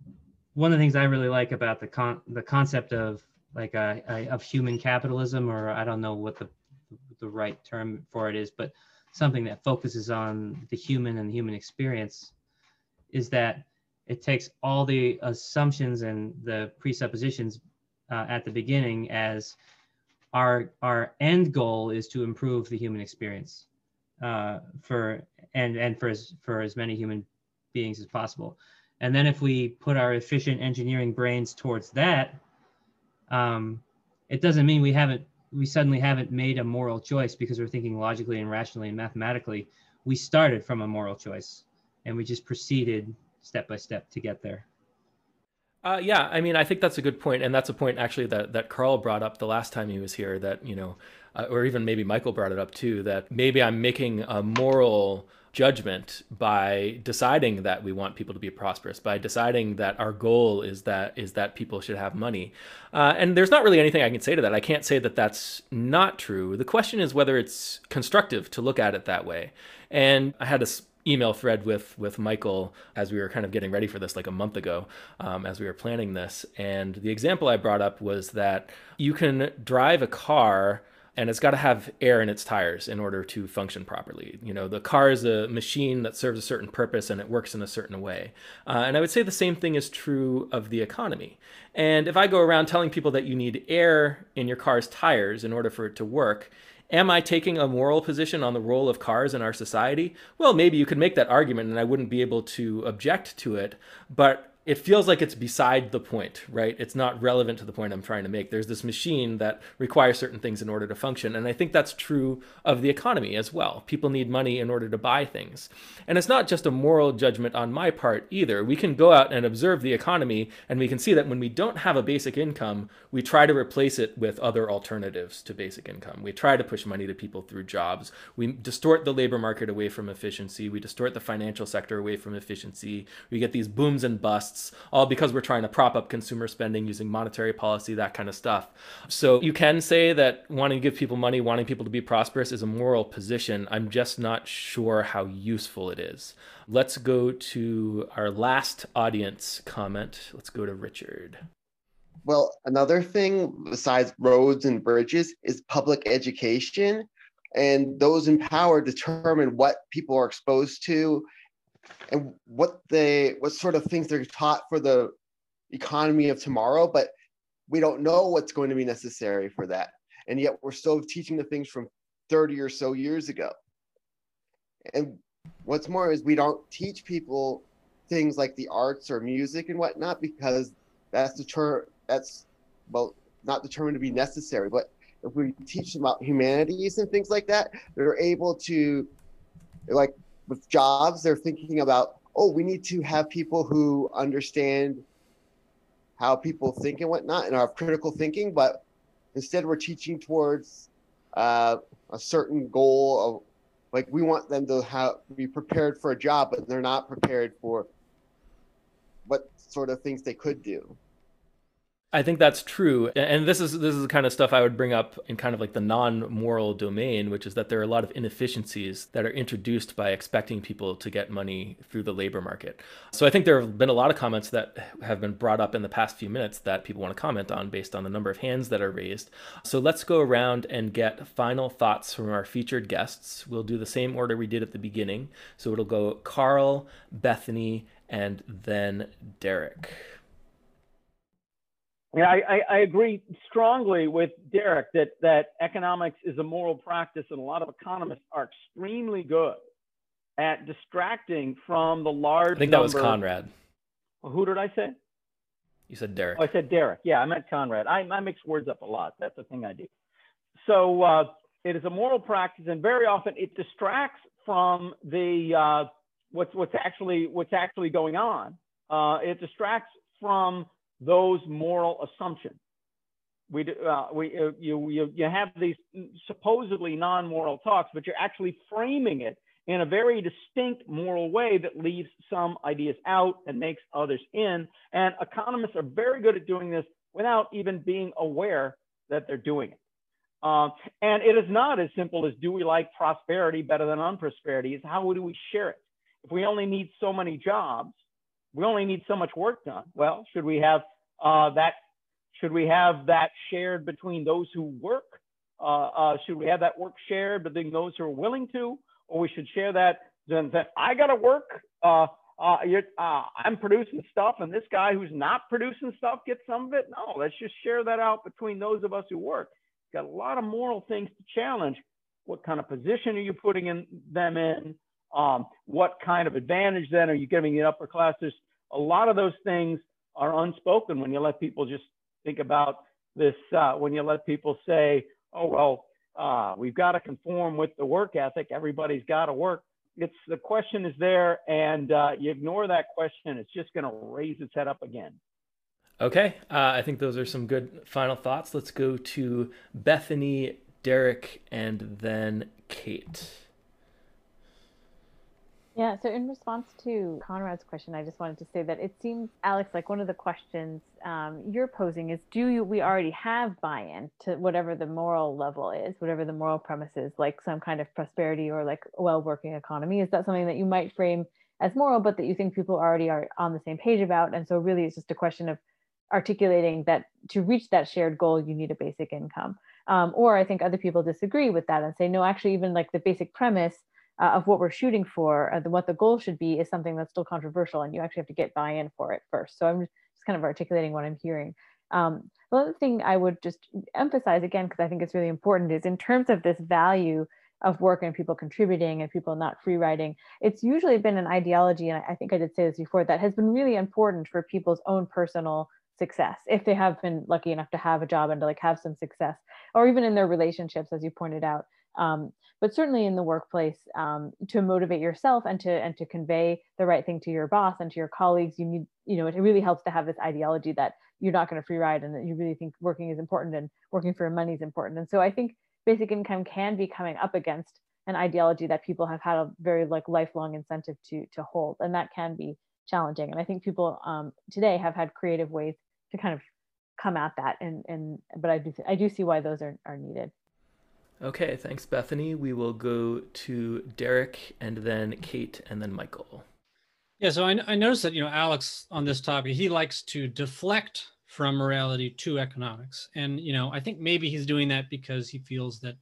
one of the things I really like about the con the concept of like a, a, of human capitalism, or I don't know what the the right term for it is, but something that focuses on the human and the human experience, is that it takes all the assumptions and the presuppositions uh, at the beginning as our our end goal is to improve the human experience uh, for and and for as for as many human beings as possible. And then if we put our efficient engineering brains towards that, um, it doesn't mean we haven't we suddenly haven't made a moral choice because we're thinking logically and rationally and mathematically. We started from a moral choice and we just proceeded step by step to get there. Uh, yeah, I mean, I think that's a good point, and that's a point actually that that Carl brought up the last time he was here. That you know, uh, or even maybe Michael brought it up too. That maybe I'm making a moral judgment by deciding that we want people to be prosperous by deciding that our goal is that is that people should have money uh, and there's not really anything i can say to that i can't say that that's not true the question is whether it's constructive to look at it that way and i had a email thread with with Michael as we were kind of getting ready for this like a month ago um, as we were planning this and the example I brought up was that you can drive a car and it's got to have air in its tires in order to function properly. You know, the car is a machine that serves a certain purpose and it works in a certain way. Uh, and I would say the same thing is true of the economy. And if I go around telling people that you need air in your car's tires in order for it to work, Am I taking a moral position on the role of cars in our society? Well, maybe you could make that argument and I wouldn't be able to object to it, but it feels like it's beside the point, right? It's not relevant to the point I'm trying to make. There's this machine that requires certain things in order to function. And I think that's true of the economy as well. People need money in order to buy things. And it's not just a moral judgment on my part either. We can go out and observe the economy, and we can see that when we don't have a basic income, we try to replace it with other alternatives to basic income. We try to push money to people through jobs. We distort the labor market away from efficiency. We distort the financial sector away from efficiency. We get these booms and busts busts, all because we're trying to prop up consumer spending using monetary policy, that kind of stuff. So you can say that wanting to give people money, wanting people to be prosperous is a moral position. I'm just not sure how useful it is. Let's go to our last audience comment. Let's go to Richard. Well, another thing besides roads and bridges is public education. And those in power determine what people are exposed to and what they what sort of things they're taught for the economy of tomorrow, but we don't know what's going to be necessary for that. And yet we're still teaching the things from 30 or so years ago. And what's more is we don't teach people things like the arts or music and whatnot because that's deter that's well not determined to be necessary. But if we teach them about humanities and things like that, they're able to like with jobs, they're thinking about, oh, we need to have people who understand how people think and whatnot and are critical thinking, but instead we're teaching towards uh, a certain goal of like we want them to have be prepared for a job, but they're not prepared for what sort of things they could do. I think that's true. And this is this is the kind of stuff I would bring up in kind of like the non-moral domain, which is that there are a lot of inefficiencies that are introduced by expecting people to get money through the labor market. So I think there have been a lot of comments that have been brought up in the past few minutes that people want to comment on based on the number of hands that are raised. So let's go around and get final thoughts from our featured guests. We'll do the same order we did at the beginning. So it'll go Carl, Bethany, and then Derek. Yeah, I, I, I, agree strongly with Derek that, that economics is a moral practice, and a lot of economists are extremely good at distracting from the large. I think that was Conrad. Well, who did I say? You said Derek. Oh, I said Derek. Yeah, I meant Conrad. I, I mix words up a lot. That's the thing I do. So uh, it is a moral practice, and very often it distracts from the uh, what's what's actually what's actually going on. Uh, it distracts from those moral assumptions. We, uh, we, uh, you, you, you have these supposedly non-moral talks, but you're actually framing it in a very distinct moral way that leaves some ideas out and makes others in. And economists are very good at doing this without even being aware that they're doing it. Uh, and it is not as simple as do we like prosperity better than unprosperity? Is how do we share it? If we only need so many jobs, we only need so much work done. Well, should we have uh, that? Should we have that shared between those who work? Uh, uh, should we have that work shared between those who are willing to, or we should share that? Then that I got to work. Uh, uh, uh, I'm producing stuff, and this guy who's not producing stuff gets some of it. No, let's just share that out between those of us who work. Got a lot of moral things to challenge. What kind of position are you putting in them in? Um, what kind of advantage then are you giving the upper class? There's a lot of those things are unspoken when you let people just think about this, uh, when you let people say, oh, well, uh, we've got to conform with the work ethic, everybody's got to work. It's the question is there, and uh, you ignore that question, it's just going to raise its head up again. Okay, uh, I think those are some good final thoughts. Let's go to Bethany, Derek, and then Kate. Yeah, so in response to Conrad's question, I just wanted to say that it seems, Alex, like one of the questions um, you're posing is do you, we already have buy in to whatever the moral level is, whatever the moral premise is, like some kind of prosperity or like well working economy? Is that something that you might frame as moral, but that you think people already are on the same page about? And so, really, it's just a question of articulating that to reach that shared goal, you need a basic income. Um, or I think other people disagree with that and say, no, actually, even like the basic premise uh, of what we're shooting for, uh, what the goal should be, is something that's still controversial, and you actually have to get buy-in for it first. So I'm just kind of articulating what I'm hearing. Um, the other thing I would just emphasize again, because I think it's really important, is in terms of this value of work and people contributing and people not free riding, it's usually been an ideology, and I think I did say this before, that has been really important for people's own personal success if they have been lucky enough to have a job and to like have some success or even in their relationships as you pointed out um, but certainly in the workplace um, to motivate yourself and to and to convey the right thing to your boss and to your colleagues you need you know it really helps to have this ideology that you're not going to free ride and that you really think working is important and working for money is important and so i think basic income can be coming up against an ideology that people have had a very like lifelong incentive to to hold and that can be challenging. And I think people um, today have had creative ways to kind of come at that. And and but I do I do see why those are are needed. Okay, thanks, Bethany. We will go to Derek and then Kate and then Michael. Yeah, so I, I noticed that, you know, Alex on this topic, he likes to deflect from morality to economics. And, you know, I think maybe he's doing that because he feels that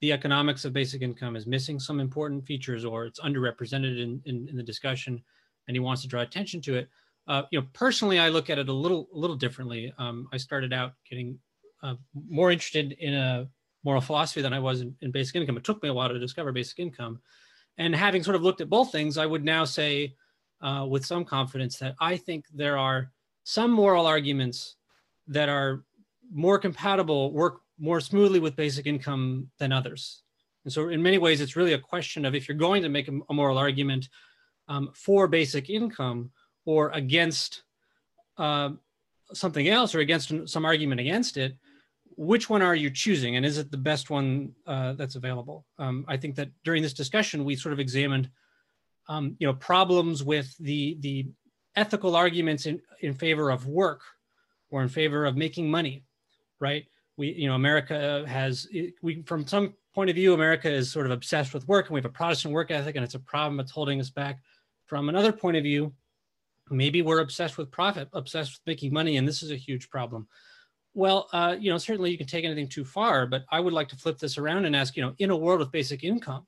the economics of basic income is missing some important features or it's underrepresented in, in, in the discussion and he wants to draw attention to it. Uh, you know, personally, I look at it a little, a little differently. Um, I started out getting uh, more interested in a moral philosophy than I was in, in basic income. It took me a while to discover basic income. And having sort of looked at both things, I would now say, uh, with some confidence that I think there are some moral arguments that are more compatible, work more smoothly with basic income than others. And so, in many ways, it's really a question of if you're going to make a, a moral argument um, for basic income or against uh, something else or against some argument against it, which one are you choosing? And is it the best one uh, that's available? Um, I think that during this discussion, we sort of examined um, you know, problems with the, the ethical arguments in, in favor of work or in favor of making money, right? We, you know, America has, we, from some point of view, America is sort of obsessed with work and we have a Protestant work ethic and it's a problem that's holding us back. From another point of view, maybe we're obsessed with profit, obsessed with making money, and this is a huge problem. Well, uh, you know, certainly you can take anything too far, but I would like to flip this around and ask, you know, in a world with basic income,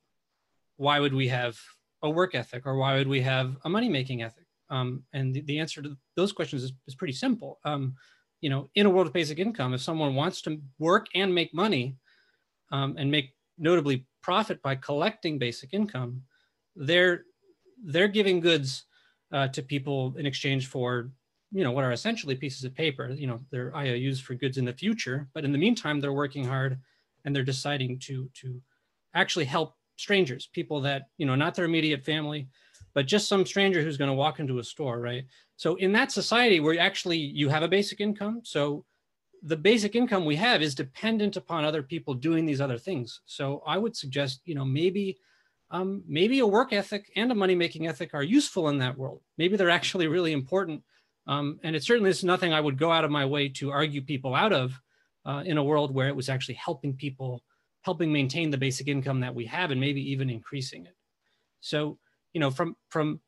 why would we have a work ethic or why would we have a money making ethic? Um, and the, the, answer to those questions is, is pretty simple. Um, you know, in a world of basic income, if someone wants to work and make money um, and make notably profit by collecting basic income, they're they're giving goods uh, to people in exchange for you know what are essentially pieces of paper. You know, they're IOUs for goods in the future, but in the meantime, they're working hard and they're deciding to to actually help strangers, people that, you know, not their immediate family, but just some stranger who's going to walk into a store, right? So in that society where actually you have a basic income, so the basic income we have is dependent upon other people doing these other things. So I would suggest, you know, maybe um, maybe a work ethic and a money making ethic are useful in that world. Maybe they're actually really important. Um, and it certainly is nothing I would go out of my way to argue people out of uh, in a world where it was actually helping people helping maintain the basic income that we have and maybe even increasing it. So, you know, from from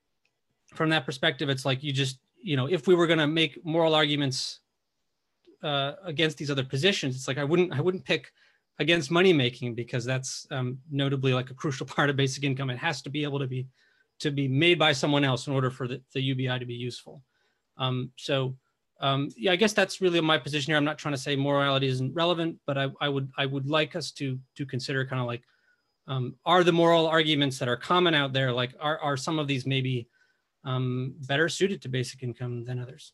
from that perspective, it's like you just, you know, if we were going to make moral arguments uh, against these other positions, it's like I wouldn't I wouldn't pick against money making because that's um, notably like a crucial part of basic income. It has to be able to be to be made by someone else in order for the, the UBI to be useful. Um, so um, yeah, I guess that's really my position here. I'm not trying to say morality isn't relevant, but I, I would I would like us to to consider kind of like um, are the moral arguments that are common out there like are are some of these maybe um, better suited to basic income than others?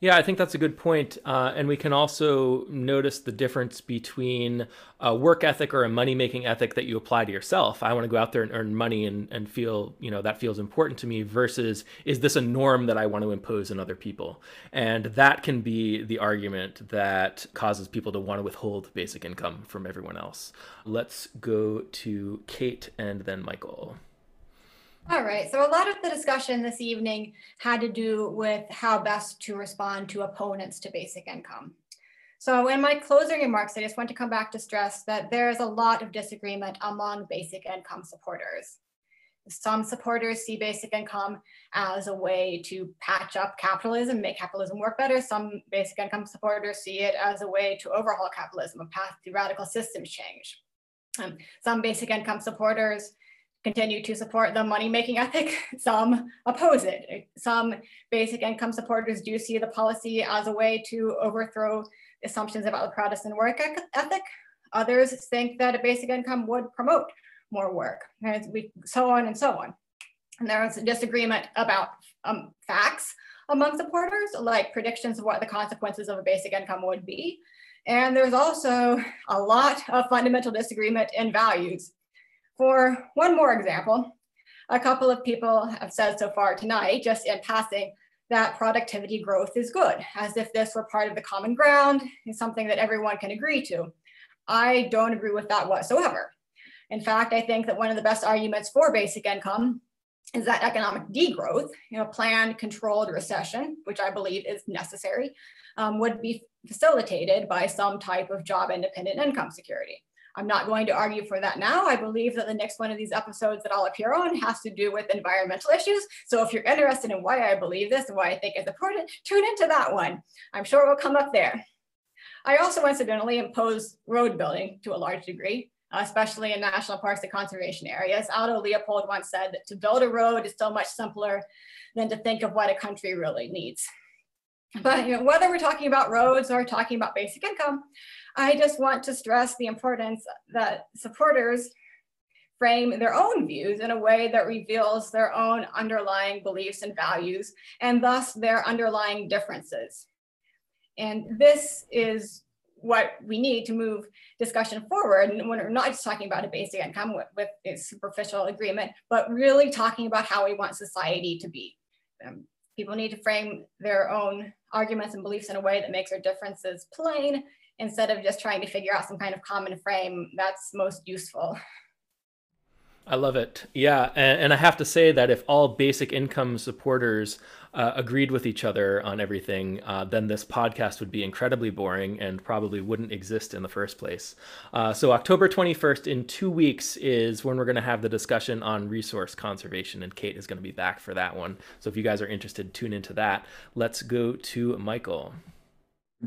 Yeah, I think that's a good point. Uh, and we can also notice the difference between a work ethic or a money making ethic that you apply to yourself. I want to go out there and earn money and, and feel, you know, that feels important to me versus is this a norm that I want to impose on other people? And that can be the argument that causes people to want to withhold basic income from everyone else. Let's go to Kate and then Michael. All right, so a lot of the discussion this evening had to do with how best to respond to opponents to basic income. So in my closing remarks, I just want to come back to stress that there is a lot of disagreement among basic income supporters. Some supporters see basic income as a way to patch up capitalism, make capitalism work better. Some basic income supporters see it as a way to overhaul capitalism, a path to radical systems change. Um, some basic income supporters continue to support the money making ethic. Some oppose it. Some basic income supporters do see the policy as a way to overthrow assumptions about the Protestant work ethic. Others think that a basic income would promote more work, and so on and so on. And there is a disagreement about um, facts among supporters, like predictions of what the consequences of a basic income would be. And there's also a lot of fundamental disagreement in values for one more example, a couple of people have said so far tonight, just in passing, that productivity growth is good, as if this were part of the common ground, is something that everyone can agree to. I don't agree with that whatsoever. In fact, I think that one of the best arguments for basic income is that economic degrowth, you know, planned controlled recession, which I believe is necessary, um, would be facilitated by some type of job independent income security. I'm not going to argue for that now. I believe that the next one of these episodes that I'll appear on has to do with environmental issues. So if you're interested in why I believe this and why I think it's important, tune into that one. I'm sure it will come up there. I also incidentally oppose road building to a large degree, especially in national parks and conservation areas. Aldo Leopold once said that to build a road is so much simpler than to think of what a country really needs. But you know, whether we're talking about roads or talking about basic income, I just want to stress the importance that supporters frame their own views in a way that reveals their own underlying beliefs and values, and thus their underlying differences. And this is what we need to move discussion forward. And when we're not just talking about a basic income with, with a superficial agreement, but really talking about how we want society to be. Um, people need to frame their own arguments and beliefs in a way that makes our differences plain instead of just trying to figure out some kind of common frame that's most useful. I love it. Yeah. And, and, I have to say that if all basic income supporters uh, agreed with each other on everything, uh, then this podcast would be incredibly boring and probably wouldn't exist in the first place. Uh, so, October 21st, in two weeks, is when we're going to have the discussion on resource conservation, and Kate is going to be back for that one. So, if you guys are interested, tune into that. Let's go to Michael.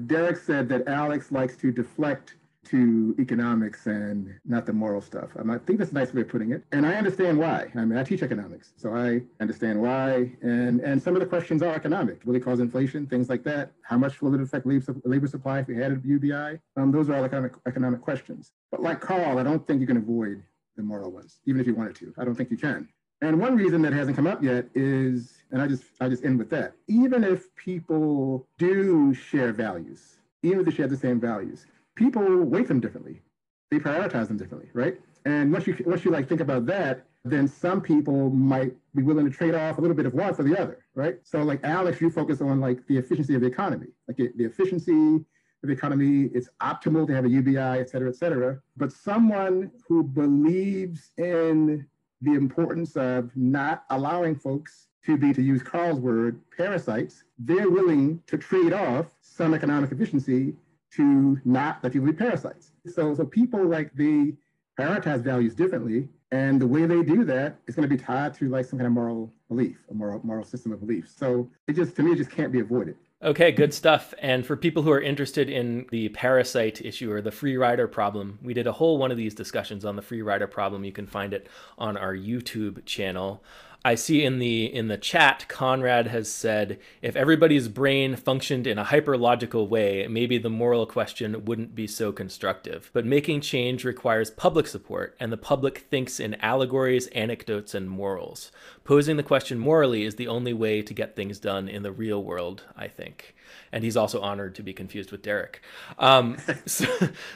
Derek said that Alex likes to deflect to economics and not the moral stuff. I think that's a nice way of putting it. And I understand why. I mean, I teach economics, so I understand why. And and some of the questions are economic. Will it cause inflation? Things like that. How much will it affect labor supply if we had a UBI? Um, those are all economic, economic questions. But like Carl, I don't think you can avoid the moral ones, even if you wanted to. I don't think you can. And one reason that hasn't come up yet is, and I just I just end with that. Even if people do share values, even if they share the same values, people weight them differently. They prioritize them differently, right? And once you once you like think about that, then some people might be willing to trade off a little bit of one for the other, right? So like Alex, you focus on like the efficiency of the economy, like the efficiency of the economy. It's optimal to have a UBI, et cetera, et cetera. But someone who believes in the importance of not allowing folks to be, to use Carl's word, parasites, they're willing to trade off some economic efficiency to not let people be parasites. So, so people like they prioritize values differently. And the way they do that is going to be tied to like some kind of moral belief, a moral moral system of beliefs. So it just to me it just can't be avoided. Okay, good stuff. And for people who are interested in the parasite issue or the free rider problem, we did a whole one of these discussions on the free rider problem. You can find it on our YouTube channel. I see in the in the chat Conrad has said if everybody's brain functioned in a hyperlogical way, maybe the moral question wouldn't be so constructive. But making change requires public support, and the public thinks in allegories, anecdotes, and morals. Posing the question morally is the only way to get things done in the real world, I think. And he's also honored to be confused with Derek. Um, so,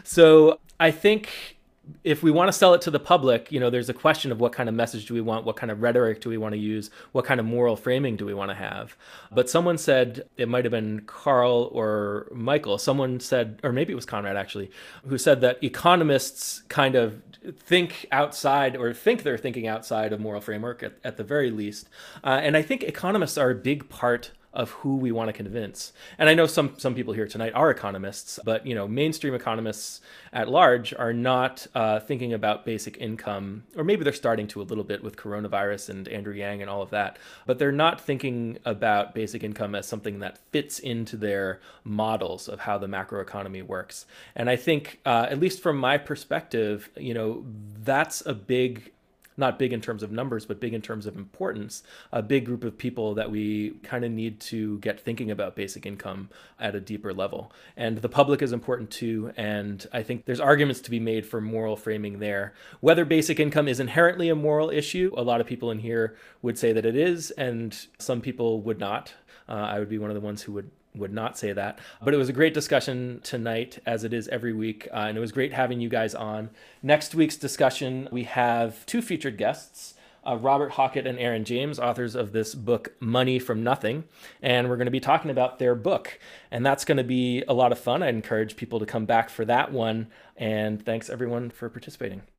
so I think if we want to sell it to the public, you know, there's a question of what kind of message do we want, what kind of rhetoric do we want to use, what kind of moral framing do we want to have. But someone said, it might have been Carl or Michael, someone said, or maybe it was Conrad actually, who said that economists kind of think outside or think they're thinking outside of moral framework at, at the very least. Uh, and I think economists are a big part of who we want to convince. And I know some some people here tonight are economists, but you know, mainstream economists at large are not uh, thinking about basic income, or maybe they're starting to a little bit with coronavirus and Andrew Yang and all of that, but they're not thinking about basic income as something that fits into their models of how the macroeconomy works. And I think, uh, at least from my perspective, you know, that's a big not big in terms of numbers, but big in terms of importance, a big group of people that we kind of need to get thinking about basic income at a deeper level. And the public is important too. And I think there's arguments to be made for moral framing there. Whether basic income is inherently a moral issue, a lot of people in here would say that it is, and some people would not. Uh, I would be one of the ones who would would not say that. But it was a great discussion tonight, as it is every week. Uh, and it was great having you guys on. Next week's discussion, we have two featured guests. Uh, Robert Hockett and Aaron James, authors of this book, Money from Nothing. And we're going to be talking about their book. And that's going to be a lot of fun. I encourage people to come back for that one. And thanks everyone for participating.